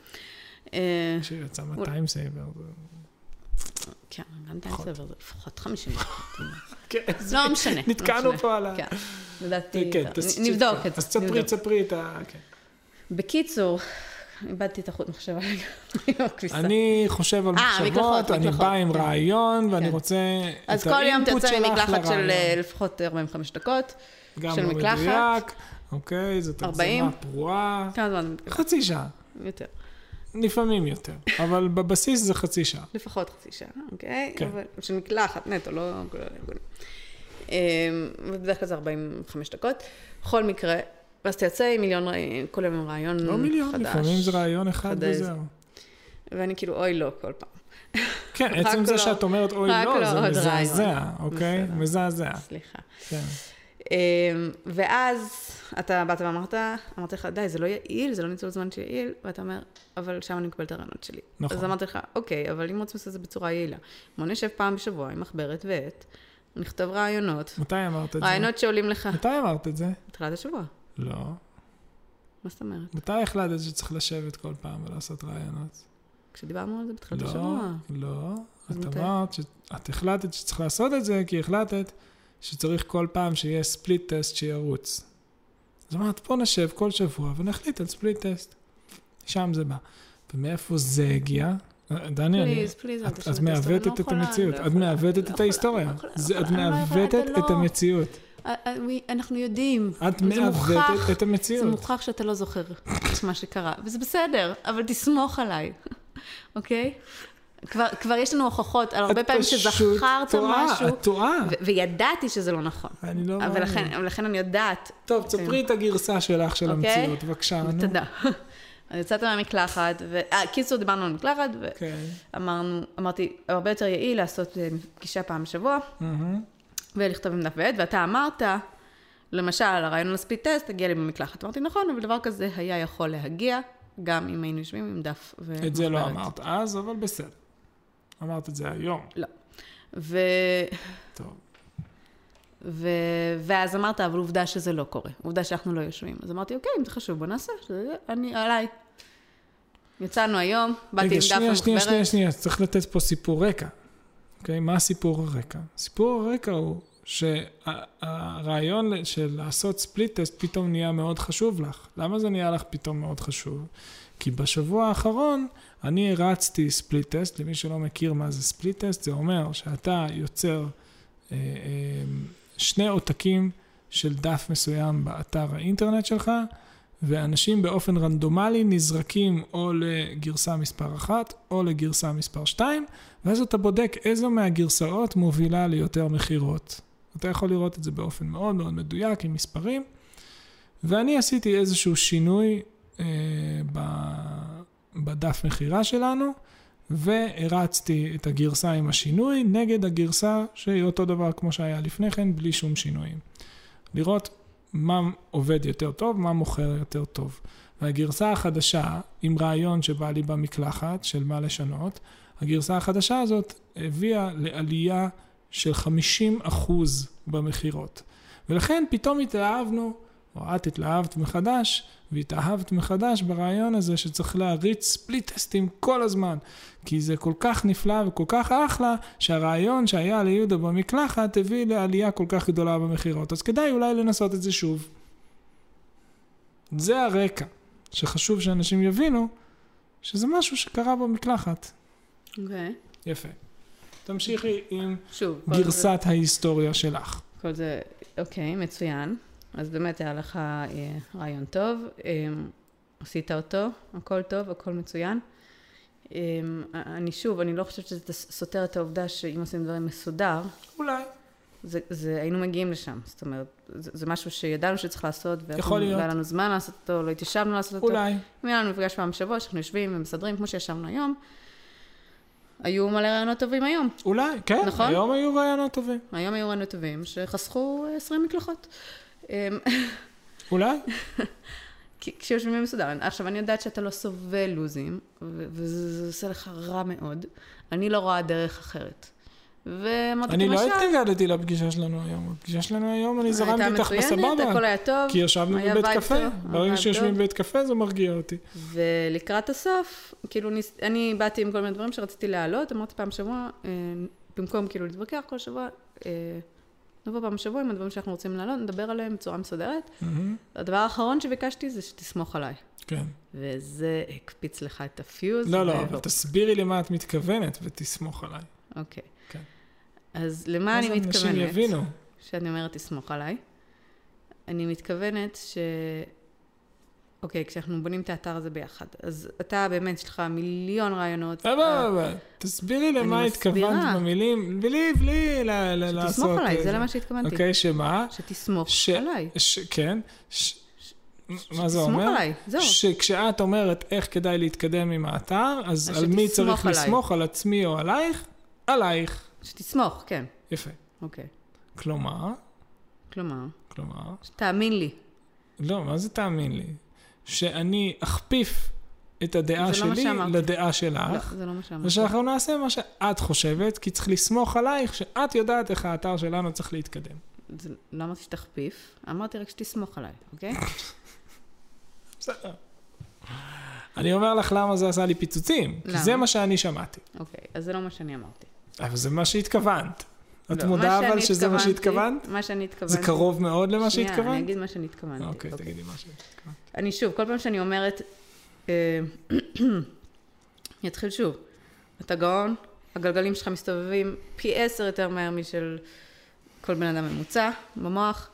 אה, שיצא מה time saver. כן, גם טיימסייבר זה לפחות 50 דקות. [LAUGHS] כן, לא משנה. לא נתקענו משנה. פה על ה... כן, לדעתי, כן, נבדוק את זה. אז תספרי. תספרי את ה... כן. בקיצור, איבדתי את החוט מחשבה. [LAUGHS] אני חושב על אה, מחשבות, אני בא עם כן. רעיון, ואני כן. רוצה אז את כל יום האינפוט תצא שלך ממקלחת של לרעיון. אה, לפחות 45 דקות. גם של לא מקלחת. מדויק, אוקיי, זאת 40. הגזמה פרועה. כמה זמן? חצי שעה, יותר. לפעמים יותר, אבל בבסיס זה חצי שעה. לפחות חצי שעה, אוקיי? כן. אבל של מקלחת נטו, לא. אמ, ובדרך כלל זה 45 דקות. בכל מקרה, ואז אתה יוצא עם מיליון, כל יום עם רעיון חדש. לא מיליון, לפעמים זה רעיון אחד. וזהו. ואני כאילו, אוי לא, כל פעם. כן, [LAUGHS] עצם זה לא. שאת אומרת אוי לא, לא זה מזעזע. אוקיי? מזעזע, סליחה. כן. אמ, ואז אתה באת ואמרת, אמרתי לך, די, זה לא יעיל, זה לא ניצול זמן שיעיל, ואתה אומר, אבל שם אני מקבל את הרעיונות שלי. נכון. אז אמרתי לך, אוקיי, אבל אם רוצים לעשות את זה בצורה יעילה, בוא נשב פעם בשבוע עם מחברת ועט, נכתוב רעיונות, מתי אמרת את זה? רעיונות שעולים לך. מתי אמרת את זה? בתחילת השבוע, לא. מה זאת אומרת? מתי החלטת שצריך לשבת כל פעם ולעשות רעיונות? כשדיברנו על זה בתחילת לא, השבוע. לא. אז את מתי? אמרת שאת החלטת שצריך לעשות את זה, כי החלטת שצריך כל פעם שיהיה ספליט טסט שירוץ. אז אמרת, בוא נשב כל שבוע ונחליט על ספליט טסט. שם זה בא. ומאיפה זה הגיע? דני, אני... פליז, פליז, את- ההיסטוריה, מעוותת לא את המציאות, לא את מעוותת לא את ההיסטוריה. לא לא את לא מעוותת את לא. המציאות. אה, אה, אנחנו יודעים. את זה. מעוותת את זה המציאות. מוכח שאתה לא זוכר את מה שקרה, וזה בסדר, אבל תסמוך עליי, [LAUGHS] אוקיי? כבר, כבר יש לנו הוכחות על הרבה את פעמים שזכרת טועה, משהו, את טועה. ו- וידעתי שזה לא נכון. אני לא מאמין. אבל לכן אני יודעת, טוב, תספרי את הגרסה שלך של אוקיי? המציאות, בבקשה. תודה. [LAUGHS] אז יצאתי מהמקלחת, ו... אה, קיצור, דיברנו על מקלחת, כן. ואמרנו, אמרתי, הרבה יותר יעיל לעשות פגישה פעם בשבוע, מהמם. ולכתוב עם דף ועט, ואתה אמרת, למשל, הרעיון לספיד טסט, תגיע לי במקלחת. אמרתי, נכון, אבל דבר כזה היה יכול להגיע, גם אם היינו יושבים עם דף ומחברת. את זה לא אמרת אז, אבל בסדר. אמרת את זה היום. ו... טוב. ו... ואז אמרת, אבל עובדה שזה לא קורה, עובדה שאנחנו לא יושבים. אז אמרתי, אוקיי, אם זה חשוב, בוא נעשה, שזה... אני, עליי. יצאנו היום, באתי עם רגע, דף שנייה, שנייה, שנייה, ומחברת. שנייה, צריך לתת פה סיפור רקע. אוקיי? מה הסיפור הרקע? סיפור הרקע הוא שהרעיון של לעשות ספליט טסט פתאום נהיה מאוד חשוב לך. למה זה נהיה לך פתאום מאוד חשוב? כי בשבוע האחרון אני הרצתי ספליט טסט, למי שלא מכיר מה זה ספליט טסט, זה אומר שאתה יוצר אה, אה, שני עותקים של דף מסוים באתר האינטרנט שלך, ואנשים באופן רנדומלי נזרקים או לגרסה מספר 1 או לגרסה מספר 2, ואז אתה בודק איזו מהגרסאות מובילה ליותר מכירות. אתה יכול לראות את זה באופן מאוד מאוד מדויק עם מספרים, ואני עשיתי איזשהו שינוי אה, ב, בדף מכירה שלנו, והרצתי את הגרסה עם השינוי נגד הגרסה שהיא אותו דבר כמו שהיה לפני כן, בלי שום שינויים. לראות מה עובד יותר טוב, מה מוכר יותר טוב. והגרסה החדשה, עם רעיון שבא לי במקלחת, של מה לשנות, הגרסה החדשה הזאת הביאה לעלייה של 50% במכירות. ולכן פתאום התאהבנו, או את התלהבת מחדש, והתאהבת מחדש ברעיון הזה שצריך להריץ ספליט טסטים כל הזמן. כי זה כל כך נפלא וכל כך אחלה, שהרעיון שהיה ליהודה במקלחת הביא לעלייה כל כך גדולה במכירות. אז כדאי אולי לנסות את זה שוב. זה הרקע, שחשוב שאנשים יבינו שזה משהו שקרה במקלחת. אוקיי. יפה. תמשיכי עם שוב, כל זה- גרסת ההיסטוריה שלך. כל זה, אוקיי, מצוין. אז באמת היה לך אה, רעיון טוב, אה, עשית אותו, הכל טוב, הכל מצוין. אה, אני שוב, אני לא חושבת שזה סותר את העובדה שאם עושים דברים מסודר, אולי. זה, זה, היינו מגיעים לשם. זאת אומרת, זה, זה משהו שידענו שצריך לעשות, יכול להיות. והיה לנו זמן לעשות אותו, לא התיישבנו לעשות אותו. אולי. אם היה לנו מפגש פעם בשבוע, שאנחנו יושבים ומסדרים, כמו שישבנו היום, היו מלא רעיונות טובים היום. אולי, כן. נכון. היום היו רעיונות טובים. היום היו רעיונות טובים שחסכו אה, 20 מקלחות. אה, אולי. [LAUGHS] כשיושבים במסודר, עכשיו אני יודעת שאתה לא סובל לוזים, וזה זה עושה לך רע מאוד. אני לא רואה דרך אחרת. ואמרתי, אני לא התנגדתי לפגישה שלנו היום. הפגישה שלנו היום, אני זרמתי איתך מצוינת, הכל בסבבה. היה טוב. כי ישבנו בבית קפה. ברגע שיושבים. בבית קפה זה מרגיע אותי. ולקראת הסוף, כאילו. אני באתי עם כל מיני דברים שרציתי להעלות, אמרתי פעם בשבוע, אה, במקום כאילו להתווכח כל שבוע, נבוא פעם בשבוע עם הדברים שאנחנו רוצים להעלות, נדבר עליהם בצורה מסודרת. מהמם. הדבר האחרון שביקשתי זה שתסמוך עליי. כן. וזה הקפיץ לך את הפיוז. לא, לא, אבל תסבירי למה את מתכוונת ותסמוך עליי. אוקיי. כן. אז למה אני אז אנשים מתכוונת? יבינו. שאני אומרת תסמוך עליי. אני מתכוונת ש... אוקיי, כשאנחנו בונים את האתר הזה ביחד, אז אתה באמת, יש לך מיליון רעיונות. אבל, אבל, תסבירי למה התכוונת. במילים, בלי, בלי לעשות... שתסמוך עליי, אה, זה למה שהתכוונתי. אוקיי, שמה? שתסמוך עליי. כן. מה זה שתסמוך אומר? עליי, זהו. שכשאת אומרת איך כדאי להתקדם עם האתר, אז על מי שתסמוך צריך עליי. לסמוך, על עצמי או עלייך? עלייך. שתסמוך, כן. יפה. אוקיי. כלומר, כלומר, כלומר, שתאמין לי. לא, מה זה תאמין לי? שאני אכפיף את הדעה לא שלי שאמרתי. לדעה לא, שלך, זה לא מה שאמרתי. ושאנחנו נעשה מה שאת חושבת, כי צריך לסמוך עלייך שאת יודעת איך האתר שלנו צריך להתקדם. זה- לא אמרתי שתכפיף, אמרתי רק שתסמוך עליי, אוקיי? בסדר. אני אומר לך למה זה עשה לי פיצוצים, כי למה? זה מה שאני שמעתי. אוקיי, אז זה לא מה שאני אמרתי. אבל זה מה שהתכוונת. את לא, מודה אבל שזה מה שהתכוונת? מה שאני התכוונתי. זה קרוב מאוד למה שנייה, אני שהתכוונת? אגיד מה שאני התכוונתי. אוקיי, תגידי מה שהתכוונת. אני שוב, כל פעם שאני אומרת, אה, [CLEARS THROAT] אני אתחיל שוב. אתה גאון, הגלגלים שלך מסתובבים פי עשר יותר מהר משל כל בן אדם ממוצע במוח,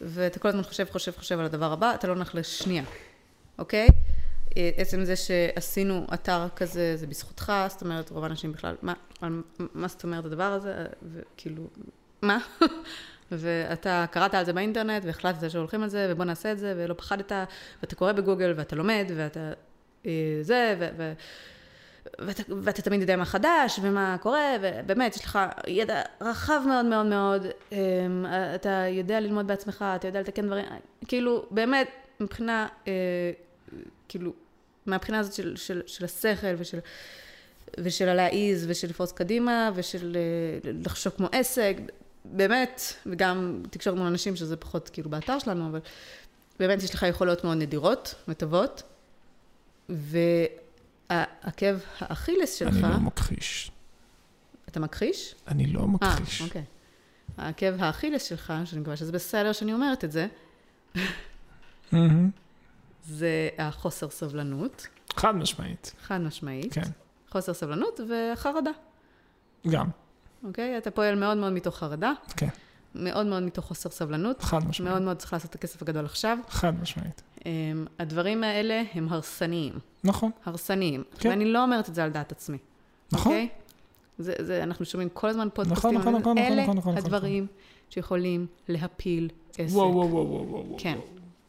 ואתה כל הזמן חושב, חושב, חושב על הדבר הבא, אתה לא נח לשנייה, אוקיי? עצם זה שעשינו אתר כזה, זה בזכותך, זאת אומרת, רוב האנשים בכלל, מה, מה זאת אומרת הדבר הזה? וכאילו, מה? [LAUGHS] ואתה קראת על זה באינטרנט, והחלטת שהולכים על זה, ובוא נעשה את זה, ולא פחדת, ואתה קורא בגוגל, ואתה לומד, ואתה אה, זה, ו... ו ואתה, ואתה תמיד יודע מה חדש, ומה קורה, ובאמת, יש לך ידע רחב מאוד מאוד מאוד, אה, אתה יודע ללמוד בעצמך, אתה יודע לתקן דברים, כאילו, באמת, מבחינה, אה, כאילו, מהבחינה הזאת של, של, של השכל ושל, ושל הלהעיז ושל לפרוס קדימה ושל אה, לחשוב כמו עסק, באמת, וגם תקשורת מול אנשים שזה פחות כאילו באתר שלנו, אבל באמת יש לך יכולות מאוד נדירות וטובות, והעקב האכילס שלך, אני לא מכחיש. אתה מכחיש? אני לא אה, מכחיש. אוקיי. העקב האכילס שלך, שאני מקווה שזה בסדר שאני אומרת את זה. זה החוסר סבלנות, חד משמעית, חד משמעית. כן. חוסר סבלנות וחרדה, גם, אוקיי? אתה פועל מאוד מאוד מתוך חרדה, כן. מאוד מאוד מתוך חוסר סבלנות, חד משמעית. מאוד מאוד צריך לעשות את הכסף הגדול עכשיו. חד משמעית. אמ, הדברים האלה הם הרסניים, נכון, הרסניים. כן. ואני לא אומרת את זה על דעת עצמי, נכון. אוקיי? זה, זה, אנחנו שומעים כל הזמן פודקאסטים, נכון, נכון, נכון, אלה נכון, נכון, הדברים שיכולים להפיל עסק. וואו, וואו, וואו, וואו, וואו.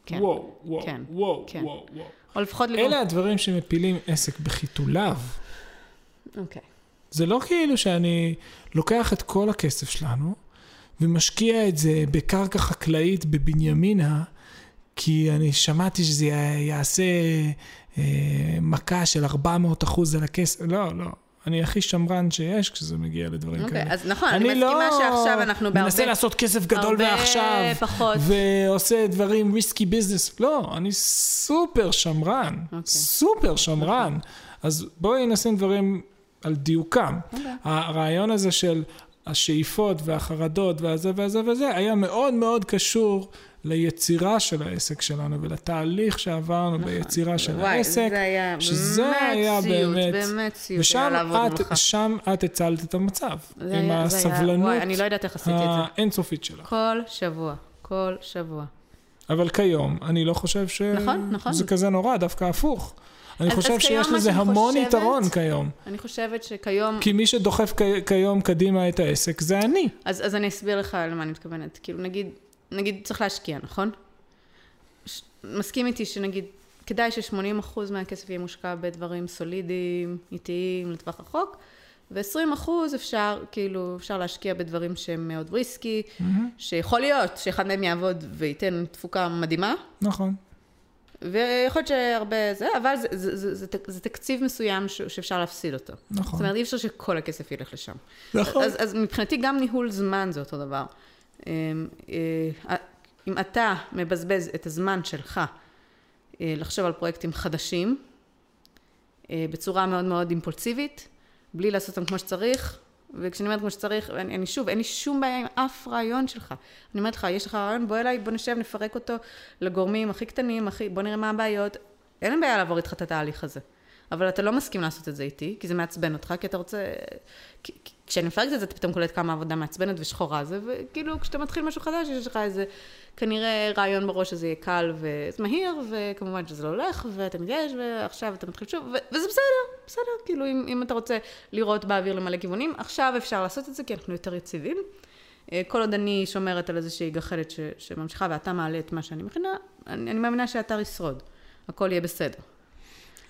כן. וואו, וואו, כן, וואו, כן. וואו, וואו. או לפחות לגרום... אלה הדברים שמפילים עסק בחיתוליו. אוקיי. זה לא כאילו שאני לוקח את כל הכסף שלנו ומשקיע את זה בקרקע חקלאית בבנימינה, כי אני שמעתי שזה יעשה אה, מכה של 400 אחוז על הכסף. לא, לא. אני הכי שמרן שיש כשזה מגיע לדברים אוקיי, כאלה. אז נכון, אני מסכימה שעכשיו אנחנו בהרבה... מנסה לעשות כסף גדול הרבה ועכשיו, פחות. ועושה דברים ריסקי ביזנס. לא, אני סופר שמרן, אוקיי. סופר שמרן. אז בואי נשים דברים על דיוקם. אוקיי. הרעיון הזה של השאיפות והחרדות והזה והזה וזה, היה מאוד מאוד קשור ליצירה של העסק שלנו ולתהליך שעברנו ביצירה של נכון. וואי, העסק. זה היה שזה באמת היה סיוט, באמת- באמת ושם היה לעבוד את, מולך. שם את הצלת את המצב, זה עם היה- זה היה- הסבלנות וואי, אני לא יודעת. האינסופית שלך. כל שבוע, כל שבוע. אבל כיום, אני לא חושב שזה נכון, נכון. כזה נורא, דווקא הפוך. אני אז- חושב אז שיש לזה המון חושבת- יתרון כיום. אני חושבת שכיום... כי מי שדוחף כ- כיום קדימה את העסק זה אני. אז, אז אני אסביר לך למה אני מתכוונת. כאילו, נגיד, נגיד צריך להשקיע, נכון? ש... מסכים איתי שנגיד, כדאי ש-80% מהכסף יהיה מושקע בדברים סולידיים, איטיים, לטווח רחוק, ו-20% אפשר, כאילו, אפשר להשקיע בדברים שהם מאוד ריסקי, שיכול להיות שאחד מהם יעבוד וייתן תפוקה מדהימה, נכון. ויכול להיות שהרבה זה, אבל זה, זה, זה, זה, זה תקציב מסוים ש, שאפשר להפסיד אותו. נכון. זאת אומרת, אי אפשר שכל הכסף ילך לשם. נכון. אז, אז מבחינתי גם ניהול זמן זה אותו דבר. אמ, אה, אם אתה מבזבז את הזמן שלך אה, לחשוב על פרויקטים חדשים, אה, בצורה מאוד מאוד אימפולסיבית, בלי לעשות אותם כמו שצריך, וכשאני אומרת כמו שצריך, אני, אני שוב, אין לי שום בעיה עם אף רעיון שלך. אני אומרת לך, יש לך רעיון, בוא אליי, בוא נשב, נפרק אותו לגורמים הכי קטנים, הכי, בוא נראה מה הבעיות. אין לי בעיה לעבור איתך את התהליך הזה. אבל אתה לא מסכים לעשות את זה איתי, כי זה מעצבן אותך, כי אתה רוצה... כי, כשאני מפרקת את זה, אתה פתאום קולט כמה עבודה מעצבנת ושחורה זה, וכאילו, כשאתה מתחיל משהו חדש, יש לך איזה, כנראה רעיון בראש שזה יהיה קל ומהיר, וכמובן שזה לא הולך, ואתה מתייאש, ועכשיו אתה מתחיל שוב, וזה בסדר, בסדר, כאילו, אם, אם אתה רוצה לראות באוויר למלא כיוונים, עכשיו אפשר לעשות את זה, כי אנחנו יותר יציבים. אה, כל עוד אני שומרת על איזושהי גחלת ש- שממשיכה, ואתה מעלה את מה שאני מכינה, אני, אני מאמינה שהאתר ישרוד. הכל יהיה בסדר.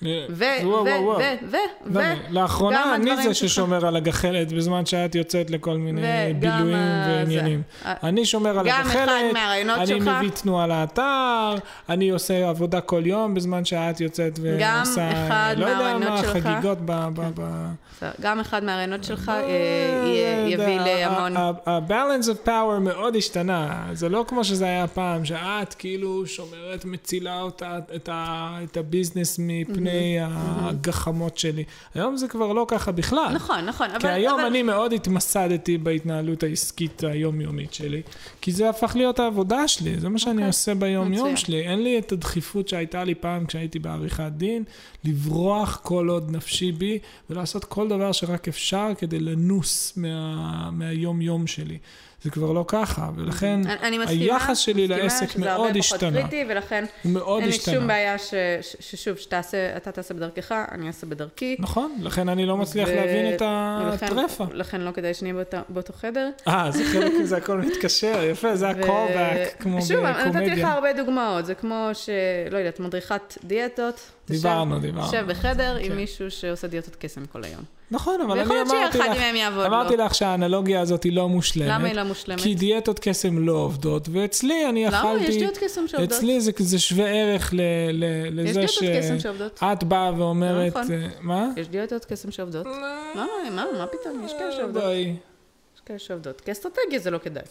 ו... ו... וואו. ו... ו... ו... לאחרונה אני זה. ששומר על הגחלת בזמן שאת יוצאת לכל מיני וגם בילויים ועניינים. זה. אני שומר על הגחלת, אני. מביא תנועה לאתר, אני עושה עבודה כל יום בזמן שאת יוצאת ועושה, אחד לא יודע מה. חגיגות ב... גם אחד מהרעיונות שלך אה, אה, יהיה- יביא להמון... ה-balance of power מאוד השתנה. זה לא כמו שזה היה פעם, שאת כאילו שומרת, מצילה את הביזנס מפני הגחמות שלי. היום זה כבר לא ככה בכלל. נכון, נכון. כי אבל- היום אבל- אני מאוד התמסדתי בהתנהלות העסקית היומיומית שלי, כי זה הפך להיות העבודה שלי, זה מה שאני אוקיי, עושה ביום-יום מצוין. שלי. אין לי את הדחיפות שהייתה לי פעם כשהייתי בעריכת דין, לברוח כל עוד נפשי בי, ולעשות כל דבר שרק אפשר כדי לנוס מה, מהיום-יום שלי. זה כבר לא ככה, ולכן אני- אני מסכימה, היחס שלי מסכימה לעסק שזה מאוד הרבה השתנה. פחות קריטי, ולכן מאוד אין לי השתנה. שום בעיה ש- ש- ששוב, שתעשה, אתה תעשה בדרכך, אני אעשה בדרכי. נכון, לכן אני לא מצליח ו- להבין את הטרפה. לכן לא כדאי שנהיה באותו- באותו חדר. אה, זה חלק מזה, הכל מתקשר, יפה, זה ה-callback, כמו שוב, נתתי לך בקומדיה. הרבה דוגמאות, זה כמו ש... לא יודעת, מדריכת דיאטות. דיברנו, דיברנו. תשב בחדר עם כן. מישהו שעושה דיאטות קסם כל היום. נכון, אבל ויכול אני להיות אמרתי שאחד לך, מהם יעבוד לו. אמרתי לך שהאנלוגיה הזאת היא לא מושלמת. למה היא לא מושלמת? כי דיאטות קסם לא עובדות, ואצלי אני למה? אכלתי... יש דיאטות קסם שעובדות. אצלי זה, זה שווה ערך ל, ל, יש לזה דיאטות קסם שעובדות. שאת באה ואומרת... לא נכון. אה, מה? יש דיאטות קסם שעובדות. מה, מה, מה פתאום? יש כאלה שעובדות. בואי. יש כאלה שעובדות. כאסטרטגיה זה לא כדאי.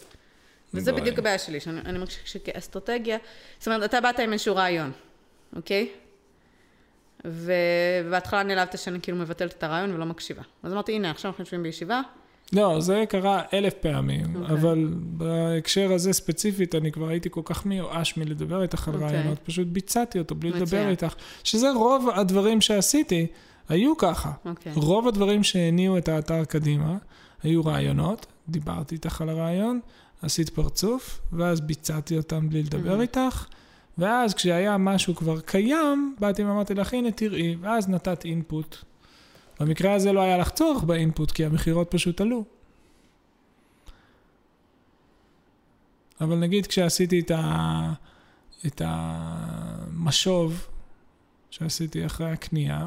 וזה. בדיוק הבעיה שלי, שאני אני מרגישה שכאסטרטגיה, זאת אומרת, אתה באת עם איזשהו רעיון, אוקיי? ובהתחלה נעלבת שאני כאילו מבטלת את הרעיון ולא מקשיבה. אז אמרתי, הנה, עכשיו אנחנו יושבים בישיבה, לא, זה קרה אלף פעמים, אוקיי. אבל בהקשר הזה ספציפית, אני כבר הייתי כל כך מיואש מלדבר איתך על אוקיי. רעיונות, פשוט ביצעתי אותו בלי לדבר מצוין. איתך, שזה רוב הדברים שעשיתי, היו ככה. אוקיי. רוב הדברים שהניעו את האתר קדימה היו רעיונות, דיברתי איתך על הרעיון, עשית פרצוף, ואז ביצעתי אותם בלי לדבר Mhm. איתך, ואז כשהיה משהו כבר קיים, באתי ואמרתי לך, הנה תראי, ואז נתת אינפוט. במקרה הזה לא היה לך צורך באינפוט, כי המכירות פשוט עלו. אבל נגיד כשעשיתי את, ה... את המשוב שעשיתי אחרי הקנייה,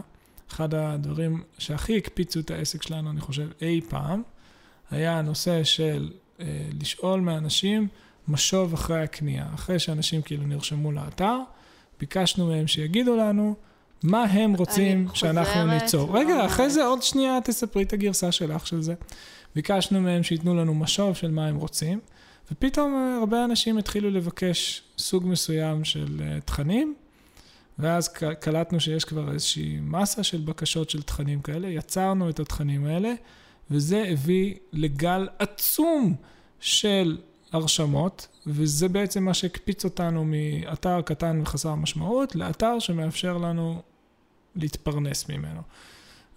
אחד הדברים שהכי הקפיצו את העסק שלנו, אני חושב, אי פעם, היה הנושא של אה, לשאול מאנשים משוב אחרי הקנייה. אחרי שאנשים כאילו נרשמו לאתר, ביקשנו מהם שיגידו לנו מה הם רוצים שאנחנו ניצור. רגע, ואומרת- אחרי זה עוד שנייה תספרי את הגרסה שלך של זה. ביקשנו מהם שייתנו לנו משוב של מה הם רוצים, ופתאום הרבה אנשים התחילו לבקש סוג מסוים של אה, תכנים, ואז קלטנו שיש כבר איזושהי מסה של בקשות של תכנים כאלה, יצרנו את התכנים האלה, וזה הביא לגל עצום של הרשמות, וזה בעצם מה שהקפיץ אותנו מאתר קטן וחסר משמעות, לאתר שמאפשר לנו להתפרנס ממנו.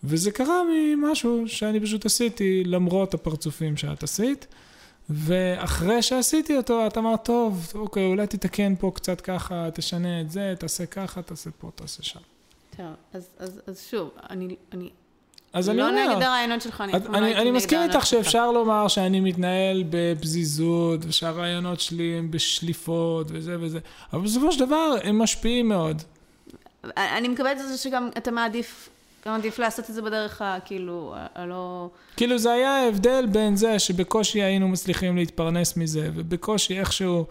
וזה קרה ממשהו שאני פשוט עשיתי למרות הפרצופים שאת עשית, ואחרי שעשיתי אותו, את אמרת, טוב, אוקיי, אולי תתקן פה קצת ככה, תשנה את זה, תעשה ככה, תעשה פה, תעשה שם. טוב, אז, אז, אז שוב, אני, אני אז אני לא אומר, נגד הרעיונות שלך, אני אף פעם לא אני, הייתי אני נגד מסכים הרעיונות איתך שלך. שאפשר לומר שאני מתנהל בפזיזות, ושהרעיונות שלי הם בשליפות, וזה וזה, אבל בסופו של דבר הם משפיעים מאוד. אני מקבלת את זה שגם אתה מעדיף גם עדיף לעשות את זה בדרך ה... כאילו, הלא... כאילו זה היה ההבדל בין זה שבקושי היינו מצליחים להתפרנס מזה, ובקושי איכשהו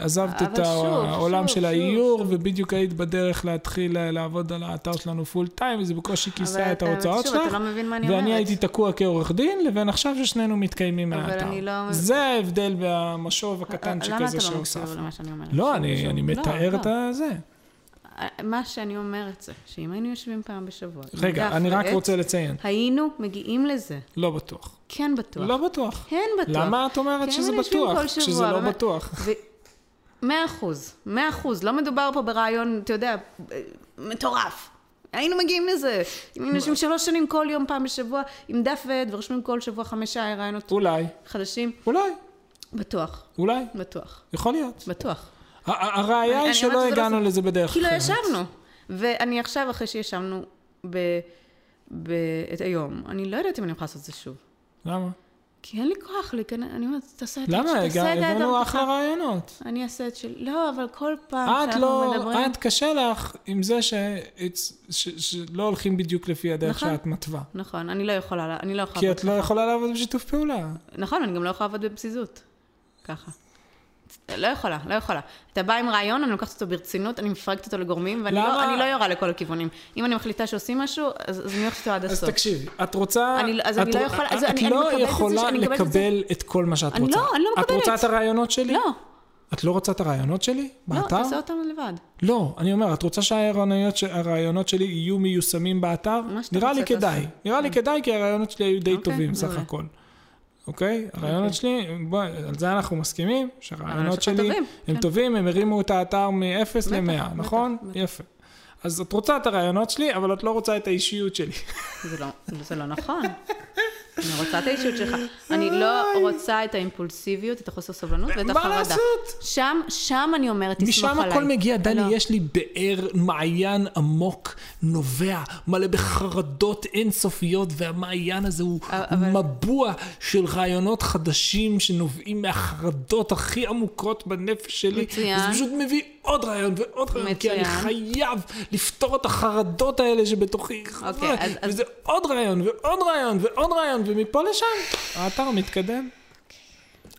עזבת את אבל שוב, העולם שוב, של שוב, האיור, שוב. ובדיוק היית בדרך להתחיל אה, לעבוד על האתר שלנו פול טיים, וזה בקושי אבל כיסה את ההוצאות שוב, שלך. אתה לא מבין מה אני אומרת. ואני הייתי תקוע כעורך דין, לבין עכשיו ששנינו מתקיימים אבל מהאתר. אני לא- זה ההבדל והמשוב הקטנצ'יק למה הזה אתה לא מקשיב שהוספנו. למה שאני אומרת? לא, שוב, אני שוב. אני לא, מתאר לא. את הזה. מה שאני אומרת זה, שאם היינו יושבים פעם בשבוע, רגע, אני רק רוצה לציין. היינו מגיעים לזה. לא בטוח. כן בטוח. לא בטוח. כן בטוח. למה את אומרת כן, שזה בטוח, כשזה לא. בטוח? מאה אחוז, מאה אחוז. לא מדובר פה ברעיון, אתה יודע, מטורף. היינו מגיעים לזה. היינו יושבים שלוש שנים כל יום, פעם בשבוע, עם דף ועט, ורושמים כל שבוע חמישה רעיונות אולי, חדשים, אולי, בטוח, אולי, בטוח, יכול להיות. בטוח. הראיה היא שלא לא הגענו זה. לזה בדרך כי לא אחרת. ישבנו. ואני עכשיו, אחרי שישבנו ב... ב... את היום, אני לא יודעת אם אני יכולה לעשות את זה שוב. למה? כי אין לי כוח להיכנס, אני אומרת, תעשה את למה? תעשה הגע- את הבאנו דרכך. אחלה רעיונות. אני אעשה את שלי. לא, אבל כל פעם שאנחנו לא, מדברים... את קשה לך עם זה ש- it's- ש- שלא הולכים בדיוק לפי הדרך נכון. שאת מתווה. נכון, אני לא יכולה, אני לא יכולה... כי את לא. יכולה לעבוד בשיתוף פעולה. נכון, אני גם לא יכולה לעבוד בפזיזות. ככה. לא יכולה, לא יכולה. אתה בא עם רעיון, אני לוקחת אותו ברצינות, אני מפרקת אותו לגורמים, ואני? לא, אני לא יורה לכל הכיוונים. אם אני מחליטה שעושים משהו, אז, אז אני הולכת איתו עד אז הסוף. תקשיבי, את רוצה... אני- אז את אני לא יכולה- אז את אני- אני לא את זה יכולה את זה. לקבל את כל מה שאת אני רוצה. לא, אני לא את מקבלת. רוצה את הרעיונות שלי? לא, את לא רוצה את הרעיונות שלי? לא, באתר? תעשה אותם לבד. לא, אני אומר, את רוצה שהרעיונות שלי יהיו מיושמים באתר? מה שאתה נראה רוצה, לי כדאי. נראה לי כדאי, כי הרעיונות שלי היו די אוקיי, טובים סך. הכל. אוקיי? הרעיונות שלי, בואי, על זה אנחנו מסכימים, שהרעיונות שלי טובים, הם כן. טובים, הם הרימו את האתר מ-0 בטח, ל-100, בטח, נכון? בטח. יפה. אז את רוצה את הרעיונות שלי, אבל את לא רוצה את האישיות שלי. זה לא, זה לא נכון. [LAUGHS] אני רוצה את האישיות שלך. אני לא רוצה את האימפולסיביות, את החוסר סבלנות ואת מה החרדה. לעשות? שם, שם אני אומרת, תסמוך משם עליי. הכל מגיע, דני, לא. יש לי באר, מעיין עמוק, נובע, מלא בחרדות אינסופיות, והמעיין הזה הוא מבוע של רעיונות חדשים שנובעים מהחרדות הכי עמוקות בנפש שלי. מצוין. וזה פשוט מביא עוד רעיון ועוד רעיון, כי אני. חייב לפתור את החרדות האלה שבתוכי. אוקיי, אז- וזה עוד רעיון ועוד רעיון ועוד רעיון, ומפה לשם האתר מתקדם.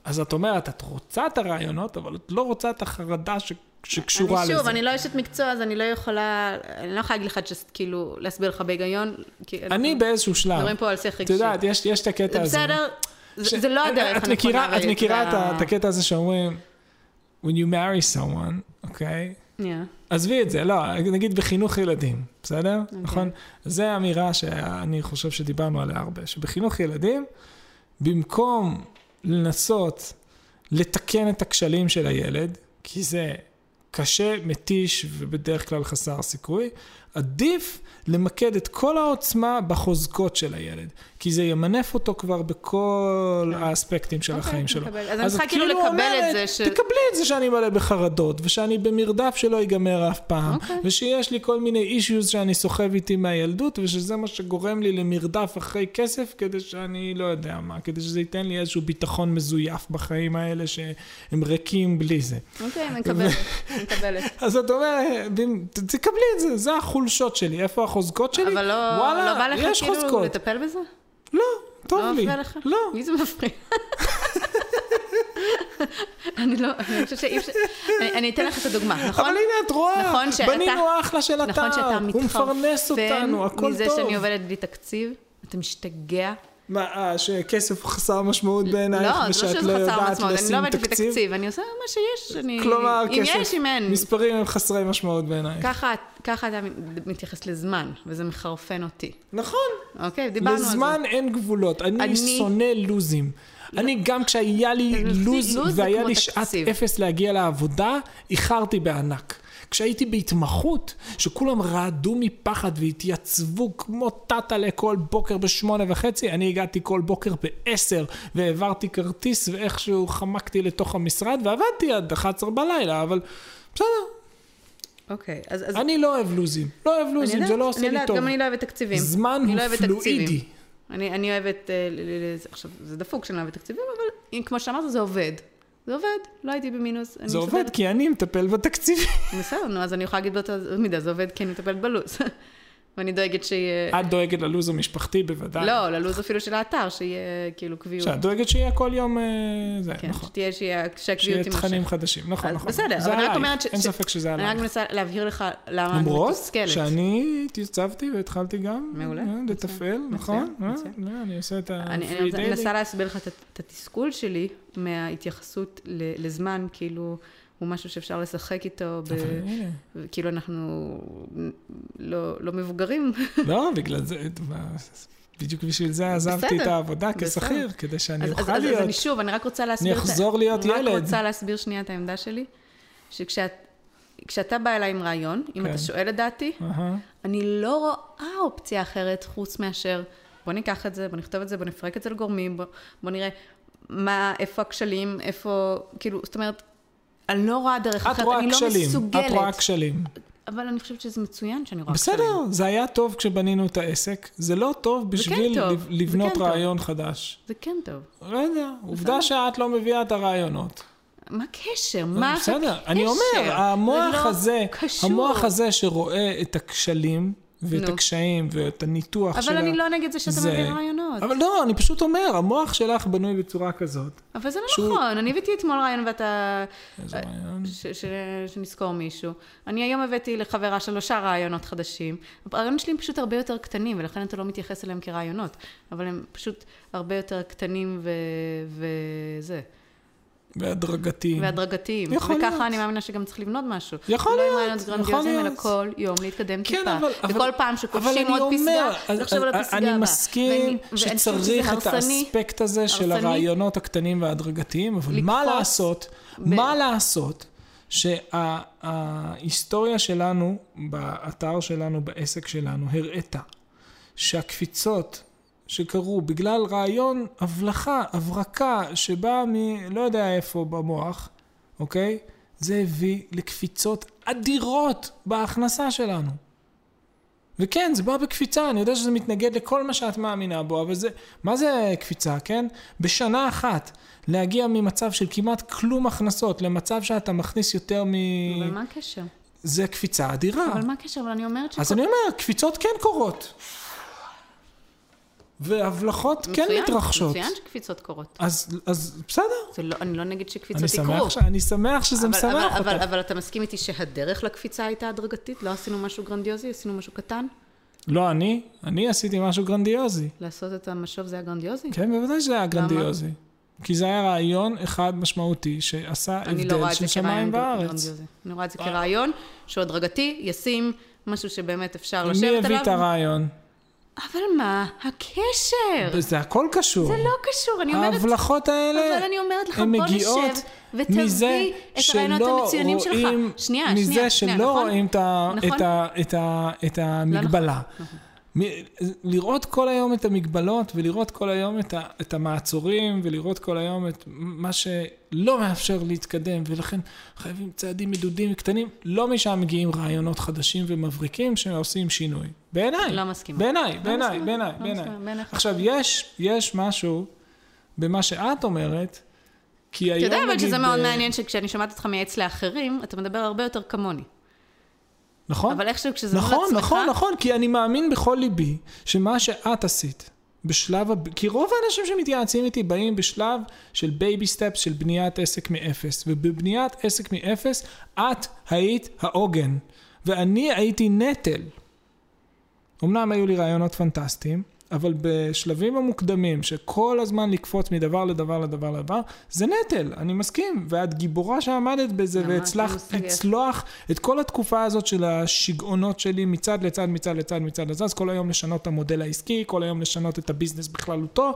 אז את אומרת, את רוצה את הרעיונות, אבל את לא רוצה את החרדה ש... שקשורה אני לזה. שוב, אני לא אשת מקצוע, אז אני לא יכולה, אני לא יכולה להגיד לך, just, כאילו, להסביר לך בהיגיון. אני באיזשהו שלב, מדברים פה על שיח רגשי. את יודעת, יש, יש את הקטע זה הזה. בסדר, ש- זה זה לא הדרך את הנכונה. מכירה, את מכירה את, ה- את הקטע הזה שאומרים, when you marry someone, אוקיי? Yeah. עזבי את זה, לא, נגיד בחינוך ילדים, בסדר? אוקיי. נכון? זו אמירה שאני חושב שדיברנו עליה הרבה, שבחינוך ילדים, במקום לנסות לתקן את הכשלים של הילד, כי זה קשה, מתיש ובדרך כלל חסר סיכוי, עדיף למקד את כל העוצמה בחוזקות של הילד, כי זה ימנף אותו כבר בכל האספקטים של אוקיי, החיים שלו. אז אני את צריכה כאילו כאילו לקבל אומרת, את זה ש- תקבלי את זה שאני מלא בחרדות, ושאני במרדף שלא ייגמר אף פעם, אוקיי. ושיש לי כל מיני אישיוז שאני סוחב איתי מהילדות, ושזה מה שגורם לי למרדף אחרי כסף, כדי שאני לא יודע מה, כדי שזה ייתן לי איזשהו ביטחון מזויף בחיים האלה, שהם ריקים בלי זה. אוקיי, אני מקבלת, אני מקבלת. [LAUGHS] אז את אומרת, תקבלי את זה, זה החולשות שלי, איפה החוזקות שלי? אבל לא וואלה, לא בא לך כאילו חוזקות. לטפל בזה? לא, טוב לא לי. מפריע לך? לא. מי זה מפריע? [LAUGHS] אני לא, אני חושבת שאי אפשר, אני- אני אתן לך את הדוגמה, נכון? אבל הנה את רואה, נכון שאתה- בנינו אחלה של אתר, נכון שאתה הוא מפרנס אותנו, הכל טוב. מזה שאני עובדת בלי תקציב, אתה משתגע. מה, אה, שכסף חסר משמעות בעינייך, לא, זה לא ושאת שזה לא חסר יודעת משמעות, אני לא עובדת בלי תקציב? תקציב, אני עושה מה שיש, אני... כלומר, אם כסף, יש, אם אין. מספרים הם חסרי משמעות בעינייך. ככה, ככה אתה מתייחס לזמן, וזה מחרפן אותי. נכון, אוקיי, דיברנו על זה. לזמן אין גבולות, אני אני- שונא לוזים. אני גם כשהיה לי לוז- והיה לי שעת. אפס להגיע לעבודה, איחרתי בענק. כשהייתי בהתמחות, שכולם רעדו מפחד והתייצבו כמו טאטה כל בוקר בשמונה וחצי, אני הגעתי כל בוקר בעשר והעברתי כרטיס ואיכשהו חמקתי לתוך המשרד ועבדתי עד 11 בלילה, אבל בסדר, אוקיי, אז... אז- אני לא אוהב לוזים. לא אוהב אני לוזים, יודעת, זה לא עושה אני לי יודעת, טוב. גם אני לא אוהבת תקציבים. זמן אני הוא לא אוהבת פלואידי. אני, אני אוהבת, אה, עכשיו, זה דפוק שאני לא אוהבת תקציבים, אבל כמו שאמרת, זה עובד. זה עובד, לא הייתי במינוס. זה עובד. כי אני מטפל בתקציב. בסדר, נו, אז אני יכולה להגיד באותה מידה, זה עובד כי אני מטפלת בלו"ז. ואני דואגת שיהיה... את דואגת ללו"ז המשפחתי בוודאי. לא, ללו"ז אפילו של האתר, שיהיה כאילו קביעות. שאת דואגת שיהיה כל יום אה, זה, כן, נכון. שתהיה, שיהיה, שהקביעות שיהיה תימשך. תכנים חדשים, נכון, נכון. בסדר, אבל אני רק עלייך, אומרת ש- אין ספק שזה אני רק עלייך. מנסה להבהיר לך למה אני למרות מתוסכלת. שאני התייצבתי והתחלתי גם מעולה, אה, לתפעל, נכון? אה. לא, אני עושה את אני אני. מנסה להסביר לך את התסכול שלי מההתייחסות לזמן, כאילו, הוא משהו שאפשר לשחק איתו, ב- אבל כאילו אנחנו לא לא מבוגרים. לא, בגלל זה, בדיוק בשביל זה עזבתי בסדר, את העבודה. כשכיר, כדי שאני אז- אז- אוכל אז- אז להיות. אני שוב, אני רק רוצה להסביר... אני את אחזור להיות אני רק ילד. רוצה להסביר שנייה את העמדה שלי, שכשאת... כשאתה בא אליי עם רעיון, אם כן. אתה שואל את דעתי, אהה. אני לא רואה אופציה אחרת חוץ מאשר בוא ניקח את זה, בוא נכתוב את זה, בוא נפרק את זה לגורמים, בוא, בוא נראה מה, איפה הכשלים, איפה, כאילו, זאת אומרת, אני לא רואה דרך אחרת, רואה אני לא כשלים, מסוגלת. את רואה כשלים. אבל אני חושבת שזה מצוין שאני רואה כשלים. בסדר, זה היה טוב כשבנינו את העסק, זה לא טוב בשביל טוב, לב- זה לבנות כן טוב. רעיון חדש. זה כן טוב. לא יודע, עובדה שאת לא מביאה את הרעיונות. מה הקשר? מה הקשר? בסדר, אני אומר, המוח לא הזה, קשור. המוח הזה שרואה את הכשלים ואת נו. הקשיים ואת הניתוח אבל ה... אני לא נגד זה שאתה זה- מביא רעיונות. אבל לא, אני פשוט אומר, המוח שלך בנוי בצורה כזאת. אבל זה לא שהוא- נכון, אני הבאתי אתמול רעיון ואתה... איזה רעיון. ש- ש- שנזכור מישהו. אני היום הבאתי לחברה שלושה רעיונות חדשים. הרעיונות שלי הם פשוט הרבה יותר קטנים, ולכן אתה לא מתייחס אליהם כרעיונות. אבל הם פשוט הרבה יותר קטנים ו... וזה. והדרגתיים. והדרגתיים. יכול וככה להיות. אני מאמינה שגם צריך לבנות משהו. יכול לא עם להיות, רעיונות יכול גרנדיוזיים, אלא. כל יום להתקדם כן, טיפה. אבל- אבל- וכל פעם אבל שכובשים אני עוד פסגה, אומר, אז- לחשוב על אז- הפסגה אני הבאה. מסכים ואני- שצריך את הרסני. האספקט הזה של הרסני. הרעיונות הקטנים וההדרגתיים, אבל מה לקפוץ לעשות, ב- מה לעשות, שההיסטוריה שלנו, באתר שלנו, בעסק שלנו, הראתה שהקפיצות שקרו בגלל רעיון הבלחה, הברקה, שבאה מ... לא יודע איפה במוח, אוקיי? זה הביא לקפיצות אדירות בהכנסה שלנו. וכן, זה בא בקפיצה, אני יודע שזה מתנגד לכל מה שאת מאמינה בו, אבל זה, מה זה קפיצה, כן? בשנה אחת, להגיע ממצב של כמעט כלום הכנסות למצב שאתה מכניס יותר מ... אבל מה הקשר? זה קפיצה אדירה. אבל מה הקשר? אבל אני אומרת אז אני אומר, קפיצות כן קורות. והבלחות כן מתרחשות. מצוין שקפיצות קורות. אז, אז בסדר. לא, אני לא נגד אני שקפיצות שמח, יקרו. ש... אני שמח שזה אבל, משמח אבל, אותך. אבל, אבל אתה מסכים איתי שהדרך לקפיצה הייתה הדרגתית? לא עשינו משהו גרנדיוזי? עשינו משהו קטן? לא אני, אני עשיתי משהו גרנדיוזי. לעשות את המשוב זה היה גרנדיוזי? כן, בוודאי שזה היה גרנדיוזי. כי זה היה רעיון אחד משמעותי שעשה אני לא הבדל את של שמיים. גרנדיוזי. אני רואה את זה כרעיון שהוא הדרגתי, ישים, משהו שבאמת אפשר מי לשבת הביא עליו. את הרעיון? אבל מה הקשר? זה הכל קשור. זה לא קשור, אני אומרת... ההבלחות האלה, אבל אני אומרת לך, בוא נשב ותביא מזה את הרעיונות שלא המצוינים שלך. רואים, שנייה, מזה שנייה, שנייה, שלא נכון? רואים את ה- נכון? את את ה- את המגבלה. נכון. לראות כל היום את המגבלות ולראות כל היום את, ה, את המעצורים ולראות כל היום את מה שלא מאפשר להתקדם ולכן חייבים צעדים מדודים קטנים. לא משם מגיעים רעיונות חדשים ומבריקים שעושים שינוי. בעיניי. לא מסכימה. בעיניי, לא בעיניי, מסכימה, בעיניי, לא בעיניי. בעיניך. עכשיו, יש, יש משהו במה שאת אומרת, כי אתה היום יודע אבל. שזה מאוד אה, מעניין שכשאני שומעת אותך מייעץ לאחרים, אתה מדבר הרבה יותר כמוני. נכון? אבל איכשהו כשזה מול נכון, עצמך... נכון, נכון, כי אני מאמין בכל ליבי שמה שאת עשית בשלב, הב... כי רוב האנשים שמתייעצים איתי באים בשלב של baby steps של בניית עסק מאפס, ובבניית עסק מאפס את היית העוגן, ואני הייתי נטל. אמנם היו לי רעיונות פנטסטיים, אבל בשלבים המוקדמים, שכל הזמן לקפוץ מדבר לדבר לדבר לדבר, זה נטל, אני מסכים. ואת גיבורה שעמדת בזה, והצלחת. לצלוח את כל התקופה הזאת של השגעונות שלי מצד לצד, מצד לצד, מצד לצד, אז כל היום לשנות את המודל העסקי, כל היום לשנות את הביזנס בכללותו.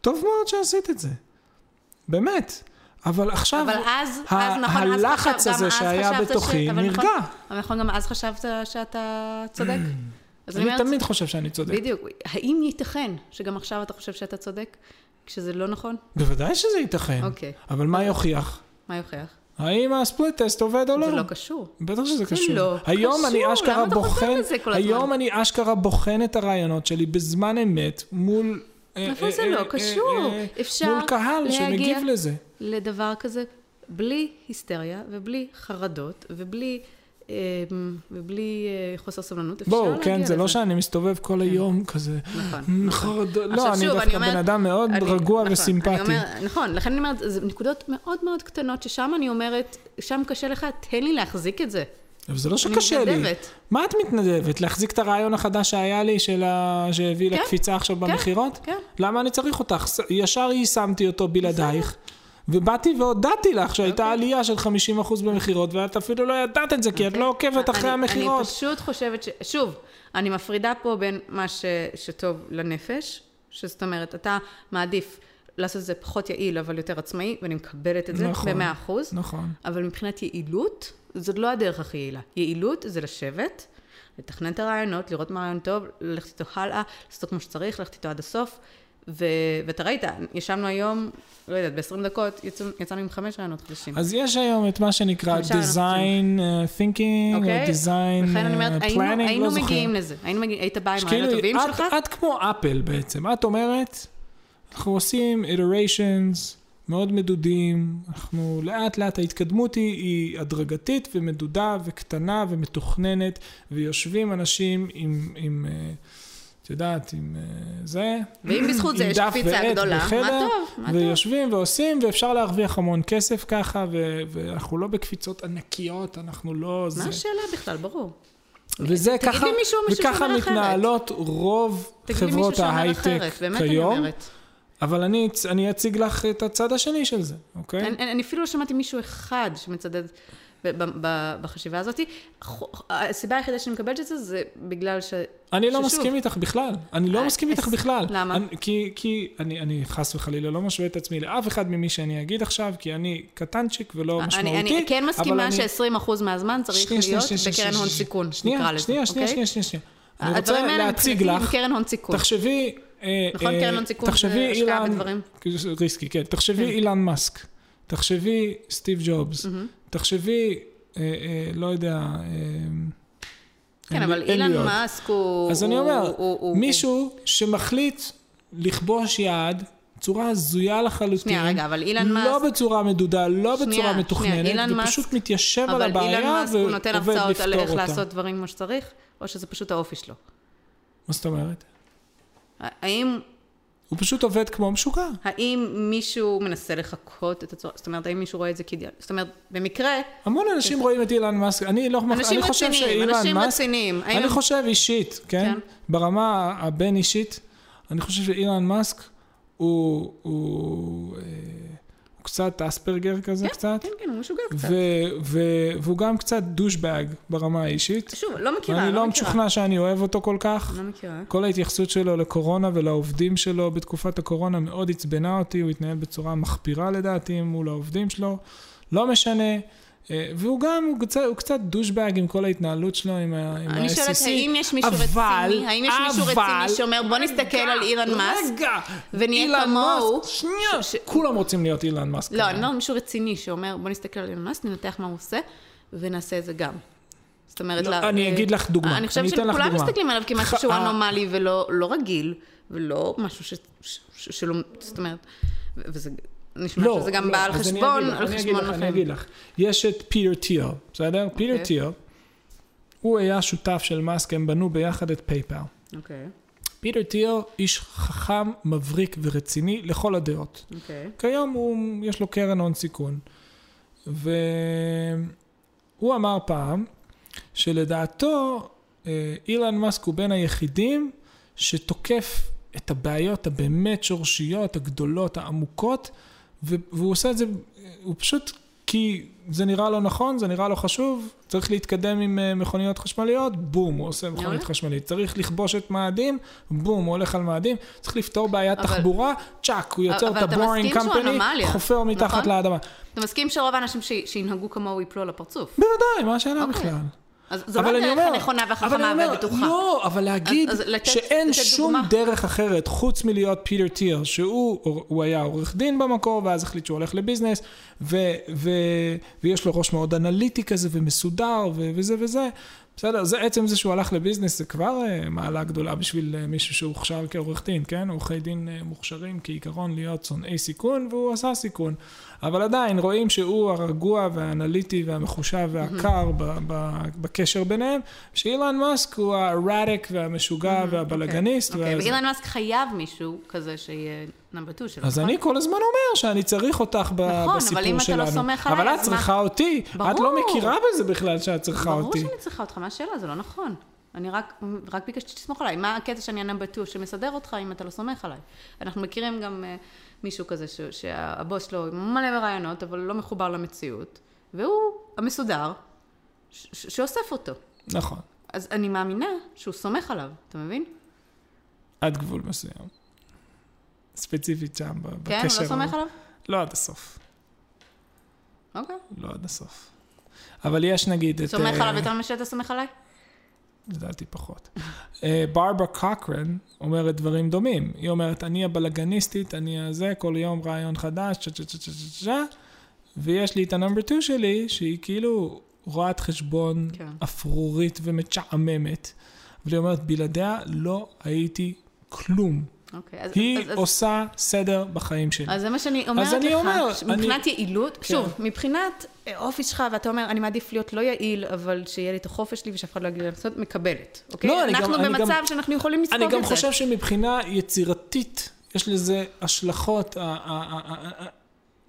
טוב מאוד שעשית את זה. באמת. אבל עכשיו, אבל אז, ה- אז נכון, אז הלחץ חשב- גם הזה אז שהיה חשבת ש- בתוכי אבל נכון- נרגע. אבל נכון, גם אז חשבת שאתה צודק? [CLEARS THROAT] אז אני אומרת, תמיד חושב שאני צודק. בדיוק. האם ייתכן שגם עכשיו אתה חושב שאתה צודק, כשזה לא נכון? בוודאי שזה ייתכן. אוקיי. אבל מה יוכיח? מה יוכיח? האם הספליט טסט עובד או לא? זה לא קשור. בטח שזה זה קשור. לא היום קשור, אני אשכרה למה אתה חוזר לזה כל הזמן? היום אני אשכרה בוחן את הרעיונות שלי בזמן אמת מול... אה, אבל אה, זה לא אה, קשור. אה, אפשר מול קהל שמגיב לזה. לדבר כזה בלי היסטריה ובלי חרדות ובלי ובלי אה, חוסר סבלנות אפשר בואו, להגיע לזה. כן, זה לא שאני מסתובב כל היום כזה, נכון. "מ, חרדה, עכשיו, לא, אני שוב, דווקא אני אומרת- בן אדם מאוד אני- רגוע נכון, וסימפטי. אני אומר, נכון, לכן אני אומרת, זה נקודות מאוד מאוד קטנות, ששם אני אומרת, שם קשה לך, תן לי להחזיק את זה. אבל זה לא אני שקשה לי. מתנדבת. מה את מתנדבת? להחזיק את הרעיון החדש שהיה לי, של ה... שהביא כן, לקפיצה עכשיו כן, במכירות? כן. למה אני צריך אותך? ישר יישמתי אותו בלעדייך. ובאתי והודעתי לך שהייתה אוקיי. עלייה של 50% במכירות, ואת אפילו לא ידעת את זה, כי את לא עוקבת אחרי אני- המכירות. אני פשוט חושבת ש... שוב, אני מפרידה פה בין מה ש... שטוב לנפש, שזאת אומרת, אתה מעדיף לעשות את זה פחות יעיל, אבל יותר עצמאי, ואני מקבלת את זה נכון. במאה אחוז. נכון. אבל מבחינת יעילות, זאת לא הדרך הכי יעילה. יעילות זה לשבת, לתכנן את הרעיונות, לראות מה רעיון טוב, ללכת איתו הלאה, לעשות כמו שצריך, ללכת איתו עד הסוף. ו... ואתה ראית, ישבנו היום, לא יודעת, ב-20 דקות, יצאנו, יצאנו עם חמש רעיונות חדשים. אז יש היום את מה שנקרא design uh, thinking, או אוקיי? design לכן אני אומרת, uh, היינו, planning, היינו לא זוכר. מגיעים לזה. היינו מגיעים, היית בא עם שכאילו, הרעיונות הטובים את, שלך? את כמו אפל בעצם, את אומרת, אנחנו עושים iterations מאוד מדודים, אנחנו לאט לאט, ההתקדמות היא, היא הדרגתית ומדודה וקטנה ומתוכננת, ויושבים אנשים עם, עם אה, את יודעת, עם אה, זה, ואם בזכות זה יש קפיצה גדולה, מה בחדר, טוב, מה טוב. ויושבים ועושים, ואפשר להרוויח המון כסף ככה, ו- ואנחנו לא בקפיצות ענקיות, אנחנו לא... מה זה. השאלה בכלל, ברור. וזה תגיד ככה, לי מישהו וככה אחרת. מתנהלות רוב חברות מישהו ההייטק כיום, אומרת. אבל אני, אני אציג לך את הצד השני של זה, אוקיי? אני, אני אפילו לא שמעתי מישהו אחד שמצדד בחשיבה הזאת. הסיבה היחידה שאני מקבלת את זה, זה בגלל ש... אני לא מסכים איתך בכלל, אני לא אה, מסכים איתך בכלל. למה? כי, אני, חס וחלילה לא משווה את עצמי לאף אחד ממי שאני אגיד עכשיו, כי אני קטנצ'יק ולא משמעותי. אני, אני כן מסכימה אבל אני- ש-20% מהזמן צריך להיות בקרן הון. סיכון, נקרא לזה, שנייה, שנייה, אוקיי? שנייה, שנייה, שנייה. אני רוצה להציג לך, עם קרן הון סיכון. תחשבי... אה, נכון, אה, קרן הון סיכון זה השקעה בדברים. ריסקי, כן. תחשבי אילן מאסק, תחשבי סטיב ג'ובס, תחשבי, אה, אה, לא יודע... אה, כן, אבל אילן. מאסק הוא... אז אני אומר, הוא- הוא- מישהו שמחליט לכבוש יעד, צורה הזויה לחלוטין. שנייה, רגע, אבל אילן לא מאסק... בצורה מדודה, לא שנייה, בצורה שנייה, מתוכננת, אילן ופשוט מאסק- מתיישב על אבל הבעיה אילן מאסק הוא נותן ועובד הרצאות על לפתור איך אותה. לעשות דברים כמו שצריך, או שזה פשוט האופי שלו? מה זאת אומרת? האם הוא פשוט עובד כמו משוגע. האם מישהו מנסה לחקות את הצורה, זאת אומרת, האם מישהו רואה את זה כאידיאל? זאת אומרת, במקרה, המון אנשים רואים את אילן מאסק, אני לא, אנשים אני חושב רציניים, אנשים מאסק, רציניים. אני הם- חושב אישית, כן? כן. ברמה הבין אישית, אני חושב שאילן מאסק הוא, הוא, אה, הוא קצת אספרגר כזה כן, קצת, כן, כן, הוא משוגע קצת. ו- ו- והוא גם קצת דושבג ברמה האישית. שוב, לא מכירה, אני לא לא מכירה. משוכנע שאני אוהב אותו כל כך. לא מכירה. כל ההתייחסות שלו לקורונה ולעובדים שלו בתקופת הקורונה מאוד עצבנה אותי, הוא התנהל בצורה מחפירה לדעתי מול העובדים שלו, לא משנה. אה, והוא גם, הוא קצת, הוא קצת דושבג עם כל ההתנהלות שלו, עם ה-SEC. אני שואלת, האם יש מישהו אבל- רציני? האם יש מישהו רציני שאומר, בוא נסתכל על אילן מאסק? רגע, ונהיה כמוהו? שנייה, ש- כולם רוצים להיות אילן מאסק. לא. אני לא מישהו רציני שאומר, בוא נסתכל על אילן מאסק, ננתח מה הוא עושה, ונעשה את זה גם. זאת אומרת, לא, לה- אני אה, אגיד לך דוגמה, אני חושבת שכולם. מסתכלים עליו כמשהו שהוא ח- אנומלי ולא לא רגיל, ולא משהו ש- ש- ש- שלא, זאת אומרת, וזה, נשמע לא, שזה גם לא, בא על חשבון, על חשבון לך, אני. אגיד לך. יש את פיטר טיל, בסדר? פיטר אוקיי. טיל, הוא היה שותף של מאסק, הם בנו ביחד את PayPal. אוקיי, פיטר טיל, איש חכם, מבריק ורציני לכל הדעות. אוקיי. כיום הוא, יש לו קרן הון סיכון. והוא אמר פעם שלדעתו אה, אילן מאסק הוא בין היחידים שתוקף את הבעיות הבאמת שורשיות, הגדולות, העמוקות, והוא עושה את זה, הוא פשוט, כי זה נראה לו נכון, זה נראה לו חשוב, צריך להתקדם עם אה, מכוניות חשמליות, בום, הוא עושה מכונית. חשמלית. צריך לכבוש את מאדים, בום, הוא הולך על מאדים. צריך לפתור בעיית אבל- תחבורה, צ'ק, הוא יוצר את ה Boring Company, חופר מתחת נכון? לאדמה. אתה מסכים שרוב האנשים שינהגו כמוהו יפלו על הפרצוף? בוודאי, מה השאלה אוקיי. בכלל? אז זו לא הדרך אומר- הנכונה והחכמה אומר, והבטוחה. לא, אבל להגיד אז לתת- שאין לתת שום דוגמה. דרך אחרת חוץ מלהיות פיטר טיל, שהוא הוא היה עורך דין במקור, ואז החליט שהוא הולך ל business, ו, ו, ויש לו ראש מאוד אנליטי כזה ומסודר ו, וזה וזה. בסדר, זה עצם זה שהוא הלך לביזנס, זה כבר uh, מעלה גדולה בשביל uh, מישהו שהוכשר כעורך דין, כן? עורכי דין uh, מוכשרים כעיקרון להיות שונאי סיכון, והוא עשה סיכון. אבל עדיין רואים שהוא הרגוע והאנליטי והמחושב והקר בקשר ביניהם, שאילן מאסק הוא הרדיק והמשוגע והבלגניסט. אוקיי, ואז- ואילן מאסק חייב מישהו כזה שיהיה נאמבר 2 שלו, אז נכון? אני כל הזמן אומר שאני צריך אותך ב- נכון, אבל בסיפור אם אתה שלנו. לא סומך עליי, אבל את אז מה? צריכה אותי. את לא ברור. מכירה בזה בכלל שאת צריכה ברור אותי. שאני צריכה אותך, מה השאלה? זה לא נכון. אני רק, רק ביקשתי שתסמוך עליי. מה הקטע שאני ה number 2 שמסדר אותך אם אתה לא סומך עליי? אנחנו מכירים גם uh, מישהו כזה ש, שהבוס שלו מלא ברעיונות, אבל לא מחובר למציאות, והוא המסודר ש, ש, שאוסף אותו. נכון. אז אני מאמינה שהוא סומך עליו, אתה מבין? עד גבול מסוים. ספציפית שם, כן, בקשר. הוא לא סומך עליו? לא עד הסוף. אוקיי. לא עד הסוף. אבל יש נגיד את... סומך אה, עליו יותר ממה שאתה סומך עליי? לדעתי פחות. אה, ברברה קורקורן אומרת דברים דומים. היא אומרת, אני הבלגניסטית, אני הזה, כל יום רעיון חדש, צ'ה צ'ה צ'ה צ'ה צ'ה ויש לי את ה number 2 שלי, שהיא כאילו רואת חשבון כן. אפרורית ומשעממת. והיא אומרת, בלעדיה לא הייתי כלום. אוקיי. אז, היא אז, אז, עושה סדר בחיים שלי. אז זה מה שאני אומרת אני לך, אומר, מבחינת אני- יעילות, כן. שוב, מבחינת אה, אופי שלך, ואתה אומר, אני מעדיף להיות לא יעיל, אבל שיהיה לי את החופש שלי ושאף אחד לא יגיד לי לעשות, מקבלת, אוקיי? לא, אני אנחנו גם- אני במצב גם- שאנחנו יכולים לספוג אני את זה. גם חושב שמבחינה יצירתית, יש לזה השלכות.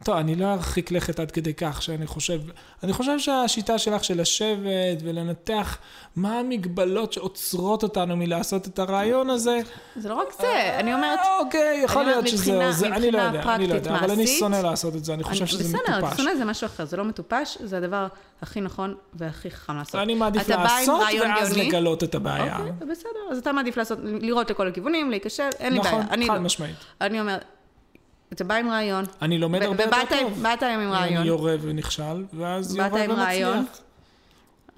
טוב, אני לא ארחיק לכת עד כדי כך שאני חושב, אני חושב שהשיטה שלך של לשבת ולנתח מה המגבלות שעוצרות אותנו מלעשות את הרעיון הזה, זה לא רק זה, אני אומרת... אה, אוקיי, יכול להיות שזה, זה, אני לא יודע, אני לא יודע, אבל אני שונא לעשות את זה, אני חושב שזה בסדר, מטופש. שונא זה משהו אחר, זה לא מטופש, זה הדבר הכי נכון והכי חכם לעשות. אני מעדיף לעשות ואז לגלות את הבעיה. אוקיי, בסדר, אז אתה מעדיף לעשות, לראות לכל הכיוונים, להיכשל, אין לי בעיה. נכון, חד. משמעית. אני אומרת, אתה בא עם רעיון, אני לומד הרבה יותר ובאת טוב. באת היום עם רעיון. אני יורה ונכשל, ואז באת יורה עם רעיון. ומצליח.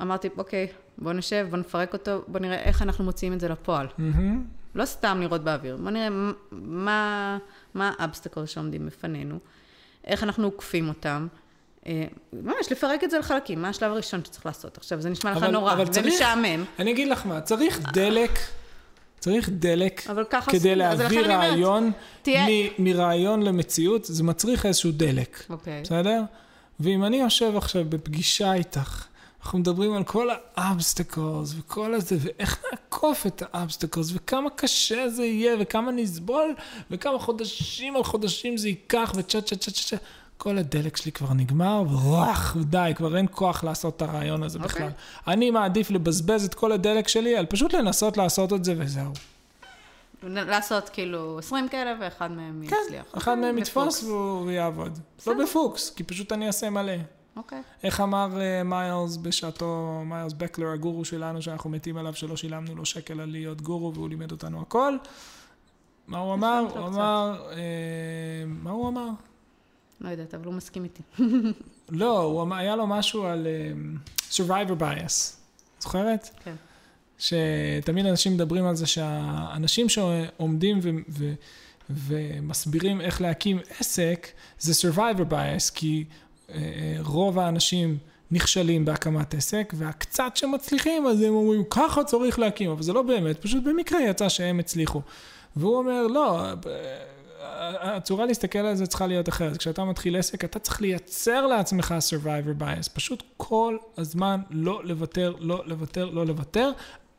אמרתי, אוקיי, בוא נשב, בוא נפרק אותו, בוא נראה איך אנחנו מוציאים את זה לפועל. מהמם. לא סתם לראות באוויר, בוא נראה מה, מה האבסטקל שעומדים בפנינו, איך אנחנו עוקפים אותם. אה, ממש לפרק את זה לחלקים, מה השלב הראשון שצריך לעשות. עכשיו, זה נשמע לך נורא צריך- ומשעמם, אני אגיד לך מה, צריך דלק, צריך דלק כדי להעביר רעיון תהיה- מ- מרעיון למציאות, זה מצריך איזשהו דלק, אוקיי. בסדר? ואם אני יושב עכשיו בפגישה איתך, אנחנו מדברים על כל ה obstacles וכל הזה, ואיך נעקוף את ה obstacles, וכמה קשה זה יהיה, וכמה נסבול, וכמה חודשים על חודשים זה ייקח, וצ'ה צ'ה צ'ה צ'ה צ'ה. כל הדלק שלי כבר נגמר, ורוח, די, כבר אין כוח לעשות את הרעיון הזה אוקיי. בכלל. אני מעדיף לבזבז את כל הדלק שלי על פשוט לנסות לעשות את זה וזהו. לעשות כאילו 20 כאלה ואחד מהם כן, יצליח. אחד מהם בפוקס. יתפוס והוא יעבוד. לא בפוקס, כי פשוט אני אעשה מלא. אוקיי. איך אמר אה, מיילס בשעתו, מיילס בקלר, הגורו שלנו, שאנחנו מתים עליו שלא שילמנו לו שקל על להיות גורו והוא לימד אותנו הכל? מה הוא אמר? הוא. אמר, אה, מה הוא אמר? לא יודעת, אבל הוא מסכים איתי. לא, הוא היה לו משהו על אה, survivor bias, זוכרת? כן. שתמיד אנשים מדברים על זה שהאנשים שעומדים ו- ו- ומסבירים איך להקים עסק, זה survivor bias, כי אה, אה, רוב האנשים נכשלים בהקמת עסק, והקצת שמצליחים, אז הם אומרים, ככה צריך להקים, אבל זה לא באמת, פשוט במקרה יצא שהם הצליחו. והוא אומר, לא, הצורה להסתכל על זה צריכה להיות אחרת. כשאתה מתחיל עסק, אתה צריך לייצר לעצמך survivor bias. פשוט כל הזמן לא לוותר, לא לוותר, לא לוותר,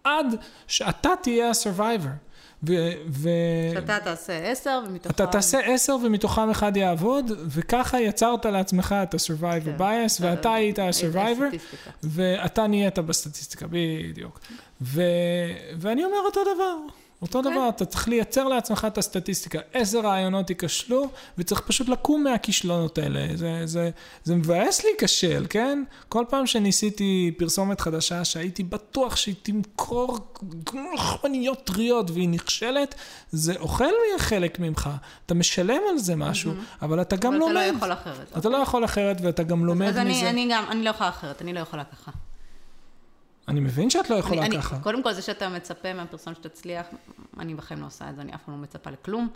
עד שאתה תהיה ה-survivor. ו- ו- שאתה תעשה 10 ומתוכם... אתה תעשה עשר ומתוכם אחד יעבוד, וככה יצרת לעצמך את ה-survivor כן. bias, ואתה היית ה-survivor, הסטטיסטיקה. ואתה נהיית בסטטיסטיקה, בדיוק. ו... ואני אומר אותו דבר, אותו אוקיי. דבר, אתה צריך לייצר לעצמך את הסטטיסטיקה. עשר רעיונות ייכשלו, וצריך פשוט לקום מהכישלונות האלה. זה, זה, זה מבאס להיכשל, כן? כל פעם שניסיתי פרסומת חדשה, שהייתי בטוח שהיא תמכור כמו לחמניות טריות והיא נכשלת, זה אוכל חלק ממך. אתה משלם על זה משהו, אבל אתה גם אבל לומד. אתה לא יכול אחרת. אתה לא יכול אחרת ואתה גם לומד אז אני, מזה. אני גם, אני לא יכולה אחרת, אני לא יכולה ככה. אני מבין שאת לא יכולה אני, ככה. אני, קודם כל, זה שאתה מצפה מהפרסומת שתצליח, אני בחיים לא עושה את זה, אני אף פעם לא מצפה לכלום.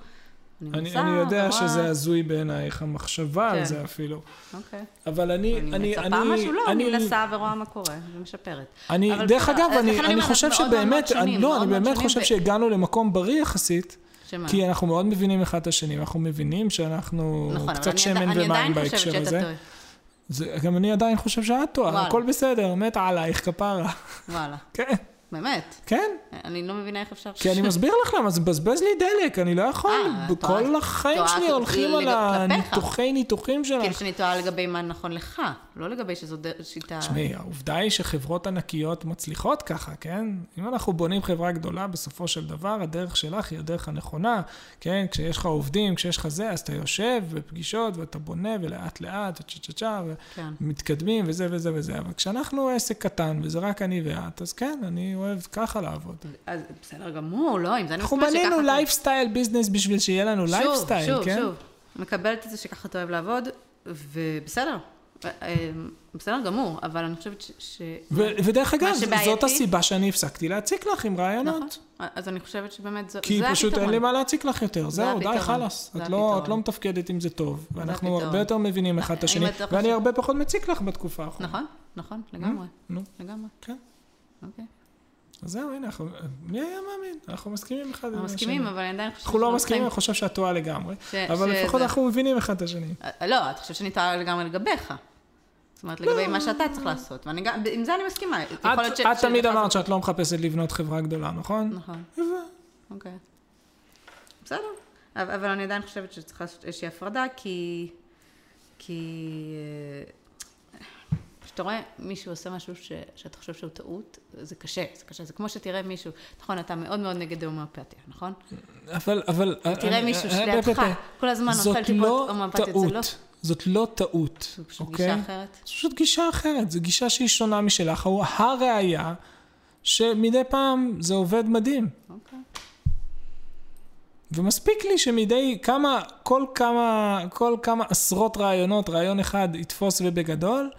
אני אני, מנסה, אני יודע ורואה- שזה הזוי בעינייך, המחשבה על כן. זה אפילו. אוקיי. אבל אני, אני אני, מצפה משהו, לא, אני אני, מנסה ורואה מה קורה, ומשפרת. אני, אבל דרך אגב, אני, אני אני חושב שבאמת, אני, לא, אני באמת חושב ו- שהגענו למקום בריא יחסית, שמה? כי אנחנו מאוד מבינים אחד את השני, אנחנו מבינים שאנחנו נכון, אבל קצת אני שמן עדי- אני ומים עדיין חושבת בהקשר שאתה הזה. טועה. זה, גם אני עדיין חושב שאת טועה. הכל בסדר, מתה עלייך, כפרה. וואלה, [LAUGHS] כן, באמת. כן, אני לא מבינה איך אפשר... כי אני מסביר לך למה, זה מבזבז לי דלק, אני לא יכול, אה, טועה- החיים שלי הולכים על. הניתוחי ניתוחים כאילו שלך. שאני טועה לגבי מה נכון לך, לא לגבי שזו שיטה... תשמעי, העובדה היא שחברות ענקיות מצליחות ככה, כן? אם אנחנו בונים חברה גדולה, בסופו של דבר, הדרך שלך היא הדרך הנכונה, כן? כשיש לך עובדים, כשיש לך זה, אז אתה יושב בפגישות ואתה בונה ולאט לאט, וצ'ה צ'ה צ'ה, כן. ומתקדמים וזה וזה וזה. אבל כשאנחנו עסק קטן וזה רק אני ואת, אז כן, אני אוהב ככה לעבוד. אז בסדר גמור, לא, עם זה אני אנחנו מסכימה בנינו שככה... אתה- lifestyle business בשביל שיהיה לנו לייפסטייל, שוב, כן? שוב, שוב. מקבלת את זה שככה אתה אוהב לעבוד, ובסדר. אה, בסדר גמור, אבל אני חושבת ש... ו- ודרך אגב, זאת הסיבה שאני הפסקתי להציק לך עם רעיונות. נכון. אז אני חושבת שבאמת זה, כי זה פשוט אין הפתרון. לי מה להציק לך יותר, זהו, די הפתרון. חלאס. את לא, הפתרון. לא מתפקדת עם זה טוב, ואנחנו הפתרון. הרבה יותר מבינים אחד את השני, ואני הרבה פחות מציק לך בתקופה האחרונה. נכון, נכון, לגמרי, נו, לגמרי. כן. אוקיי. אז זהו, הנה, אנחנו- מי היה מאמין? אנחנו מסכימים אחד עם השני. מסכימים, אבל אני עדיין חושבת... אנחנו לא מסכימים, אני חושב שאת טועה לגמרי, אבל לפחות אנחנו מבינים אחד את השני. אה, לא, את חושבת שאני טועה לגמרי לגביך. זאת אומרת, לגבי מה שאתה צריך לעשות. ואני גם, עם זה אני מסכימה. את תמיד אמרת שאת לא מחפשת לבנות חברה גדולה, נכון? נכון. אוקיי. בסדר. אבל אבל אני עדיין חושבת שצריך לעשות איזושהי הפרדה, כי... כי... אה, כשאתה רואה מישהו עושה משהו ש, שאתה חושב שהוא טעות, זה קשה, זה קשה. זה כמו שתראה מישהו, נכון, אתה מאוד מאוד נגד ההומאופתיה, נכון? אבל, אבל... תראה אני- מישהו אה, שלידך, אה, כל הזמן אוכל טיפות לא הומאופתיות, זה לא... זאת לא טעות, זה פשוט אוקיי? גישה אחרת. זו פשוט גישה אחרת, זו גישה שהיא שונה משלך. הוא הראיה שמדי פעם זה עובד מדהים. אוקיי. ומספיק לי שמדי כמה, כל כמה, כל כמה עשרות רעיונות, רעיון אחד יתפוס ובגדול,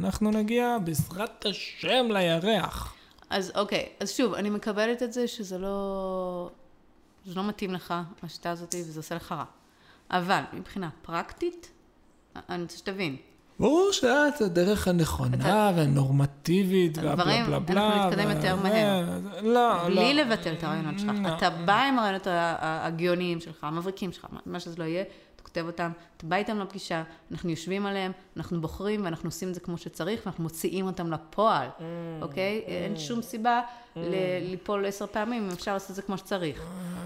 אנחנו נגיע בעזרת השם לירח. אז אוקיי, אז שוב, אני מקבלת את זה שזה לא... זה לא מתאים לך, השיטה הזאת, וזה עושה לך רע. אבל מבחינה פרקטית, אני רוצה שתבין, ברור שאת הדרך הנכונה והנורמטיבית הדברים, והבלה בלה בלה. אנחנו נתקדם יותר מהר. לא, לא. בלי לבטל את הרעיונות שלך. לא. אתה בא עם הרעיונות הגאוניים שלך, המבריקים שלך, מה- שזה לא יהיה, אתה כותב אותם, אתה בא איתם לפגישה, אנחנו יושבים עליהם, אנחנו בוחרים ואנחנו עושים את זה כמו שצריך, ואנחנו מוציאים אותם לפועל, Mm. אוקיי? אין שום סיבה ל- ליפול עשר פעמים, אם אפשר לעשות את זה כמו שצריך.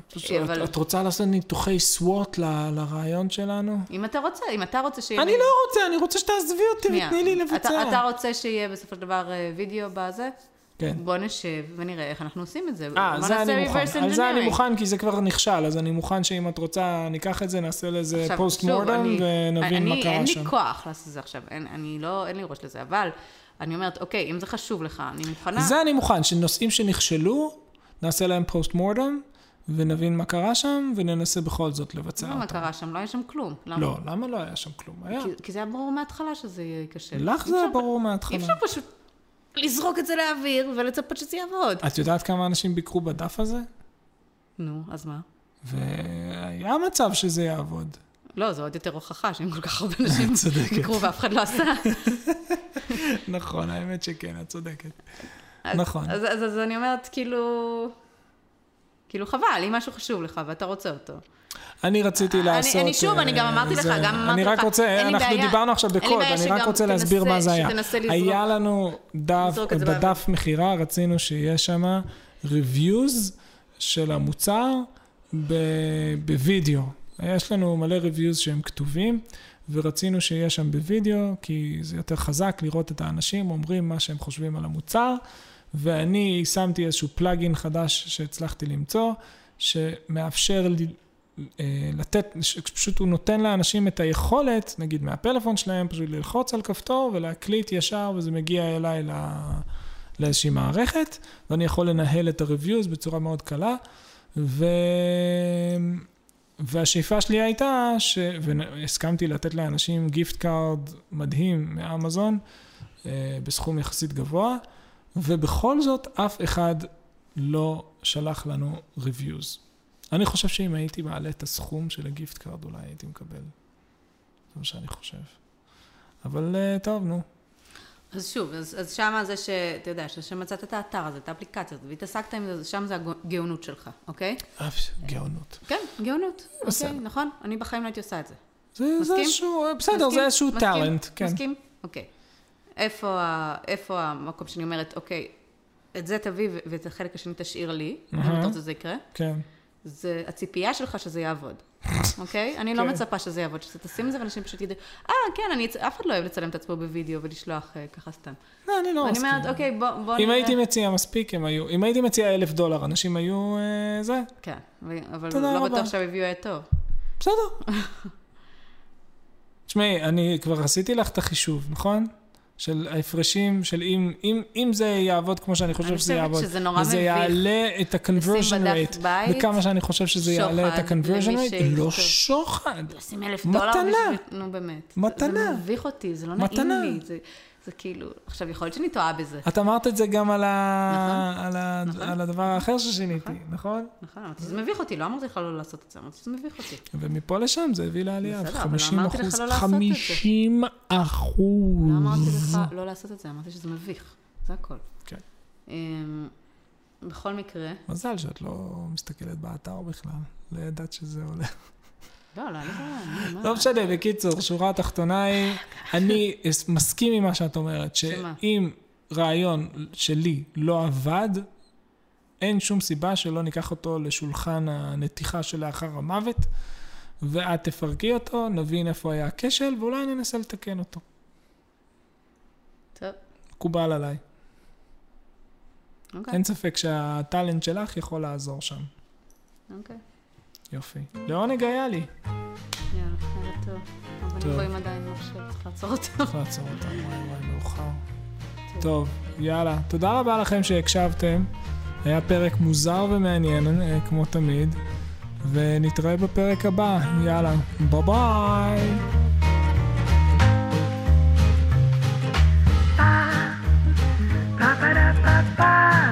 את- אבל- את רוצה לעשות ניתוחי סוואט ל- לרעיון שלנו? אם אתה רוצה, אם אתה רוצה שיהיה... אני לא רוצה, אני רוצה שתעזבי אותי. ותני לי אתה, לבצע. אתה רוצה שיהיה בסופו של דבר אה, וידאו בזה? כן. בוא נשב ונראה איך אנחנו עושים את זה. אה, זה אני מוכן. על זה אני. מוכן, כי זה כבר נכשל, אז אני מוכן שאם את רוצה, ניקח את זה, נעשה לזה פוסט אני- ונבין אני, מה קרה אין שם. לי כוח לעשות את זה עכשיו, אין, אני לא, אין לי ראש לזה, אבל אני אומרת, אוקיי, אם זה חשוב לך, אני מוכנה. זה אני מוכן, שנושאים שנכשלו, נעשה להם פוסט מורטם, ונבין מה קרה שם, וננסה בכל זאת לבצע לא, מה אותם. קרה שם? לא היה שם כלום. למה? לא, למה לא היה שם כלום? היה. כי, כי זה היה ברור מההתחלה שזה קשה. לך אי זה היה ברור אי מההתחלה. אפשר פשוט לזרוק את זה לאוויר ולצפות שזה יעבוד. את יודעת כמה אנשים ביקרו בדף הזה? נו, אז מה? והיה מצב שזה יעבוד. לא, זו עוד יותר הוכחה שאם כל כך הרבה אנשים. ביקרו ואף אחד לא עשה. נכון, האמת שכן, את צודקת. נכון. אז, אז, אז אני אומרת, כאילו... כאילו חבל, אם משהו חשוב לך ואתה רוצה אותו. אני רציתי אני- לעשות... אני שוב, אני גם אה, אמרתי לך, זה- גם אמרתי אני רק לך, רוצה, אין לי אנחנו בעיה- דיברנו עכשיו בקוד, אני רק רוצה להסביר מה תנסה- זה היה. לזרוק. היה לנו דף, בדף מכירה, רצינו שיהיה שם reviews של המוצר בווידאו. יש לנו מלא reviews שהם כתובים, ורצינו שיהיה שם בווידאו, כי זה יותר חזק לראות את האנשים אומרים מה שהם חושבים על המוצר, ואני שמתי איזשהו plugin חדש שהצלחתי למצוא, שמאפשר לי אה, לתת, פשוט הוא נותן לאנשים את היכולת, נגיד מהפלאפון שלהם, פשוט ללחוץ על כפתור ולהקליט ישר, וזה מגיע אליי ל... לאיזושהי מערכת, ואני יכול לנהל את ה-reviews בצורה מאוד קלה, ו... והשאיפה שלי הייתה, ש... והסכמתי לתת לאנשים gift card מדהים מאמזון, אה, בסכום יחסית גבוה, ובכל זאת אף אחד לא שלח לנו reviews. אני חושב שאם הייתי מעלה את הסכום של ה gift card, אולי הייתי מקבל. זה מה שאני חושב. אבל אה, טוב, נו. אז שוב, אז, אז שמה זה שאתה יודע, שמצאת את האתר הזה, את האפליקציה הזאת, והתעסקת עם זה, שם זה הגאונות שלך, אוקיי? אה, גאונות. כן, גאונות. בסדר. אוקיי, נכון? אני בחיים לא הייתי עושה את זה. זה מסכים? איזשהו, בסדר, מסכים? זה איזשהו מסכים? טאלנט, כן. מסכים? אוקיי. איפה, ה- איפה המקום שאני אומרת, אוקיי, את זה תביא ואת החלק השני תשאיר לי, אם אהה. אתה רוצה שזה יקרה, כן. זה הציפייה שלך שזה יעבוד, [LAUGHS] אוקיי? אני לא כן. מצפה שזה יעבוד, שזה תשים את זה ואנשים פשוט ידעו, אה, כן, אני, אף אחד לא אוהב לצלם את עצמו בווידאו ולשלוח אה, ככה סתם. לא, אני לא ואני מסכים. אומרת, אוקיי, בוא, בוא אם הייתי מציע מספיק, הם היו, אם הייתי מציע אלף דולר, אנשים היו, אה, זה, כן, אבל לא. בטוח שהריוויו היה טוב. בסדר. [LAUGHS] תשמעי, אני כבר עשיתי לך את החישוב, נכון? של ההפרשים, של אם, אם, אם זה יעבוד כמו שאני חושב אני שזה חושבת יעבוד, שזה נורא וזה מביך. יעלה את ה-conversion rate, בית, וכמה שאני חושב שזה יעלה את שוחד ה-conversion rate. לא שוחד. לשים אלף. דולר. נו באמת. מתנה. זה מביך אותי, זה לא מתנה. נעים לי. זה, כאילו... עכשיו, יכול להיות שאני טועה בזה. את אמרת את זה גם על, ה... נכון. על, ה... נכון. על הדבר האחר ששיניתי, נכון? נכון, אמרתי שזה מביך אותי, לא אמרתי לך לא לעשות את זה, אמרתי שזה מביך אותי. ומפה לשם זה הביא לעלייה, בסדר, אבל 50 אמרתי לך אחוז, לא לעשות את זה. 50 אחוז. לא אמרתי לך לא לעשות את זה, אמרתי שזה מביך. זה הכל. כן. אמ, בכל מקרה, מזל שאת לא מסתכלת באתר בכלל, לא ידעת שזה עולה. לא, לא, לא... לא משנה, בקיצור, שורה התחתונה היא, אני מסכים עם מה שאת אומרת? שאם רעיון שלי לא עבד, אין שום סיבה שלא ניקח אותו לשולחן הנתיחה שלאחר המוות, ואת תפרקי אותו, נבין איפה היה הכשל, ואולי ננסה לתקן אותו. טוב, מקובל עליי. אוקיי, אין ספק שהטאלנט שלך יכול לעזור שם. אוקיי. יופי. לעונג היה לי. יאללה, ערב טוב. אבל אני רואים עדיין מחשב, צריך לעצור אותם. צריך לעצור אותם, וואי וואי, מאוחר. טוב, יאללה. תודה רבה לכם שהקשבתם. היה פרק מוזר ומעניין, אה, כמו תמיד. ונתראה בפרק הבא. יאללה, ביי ביי. ba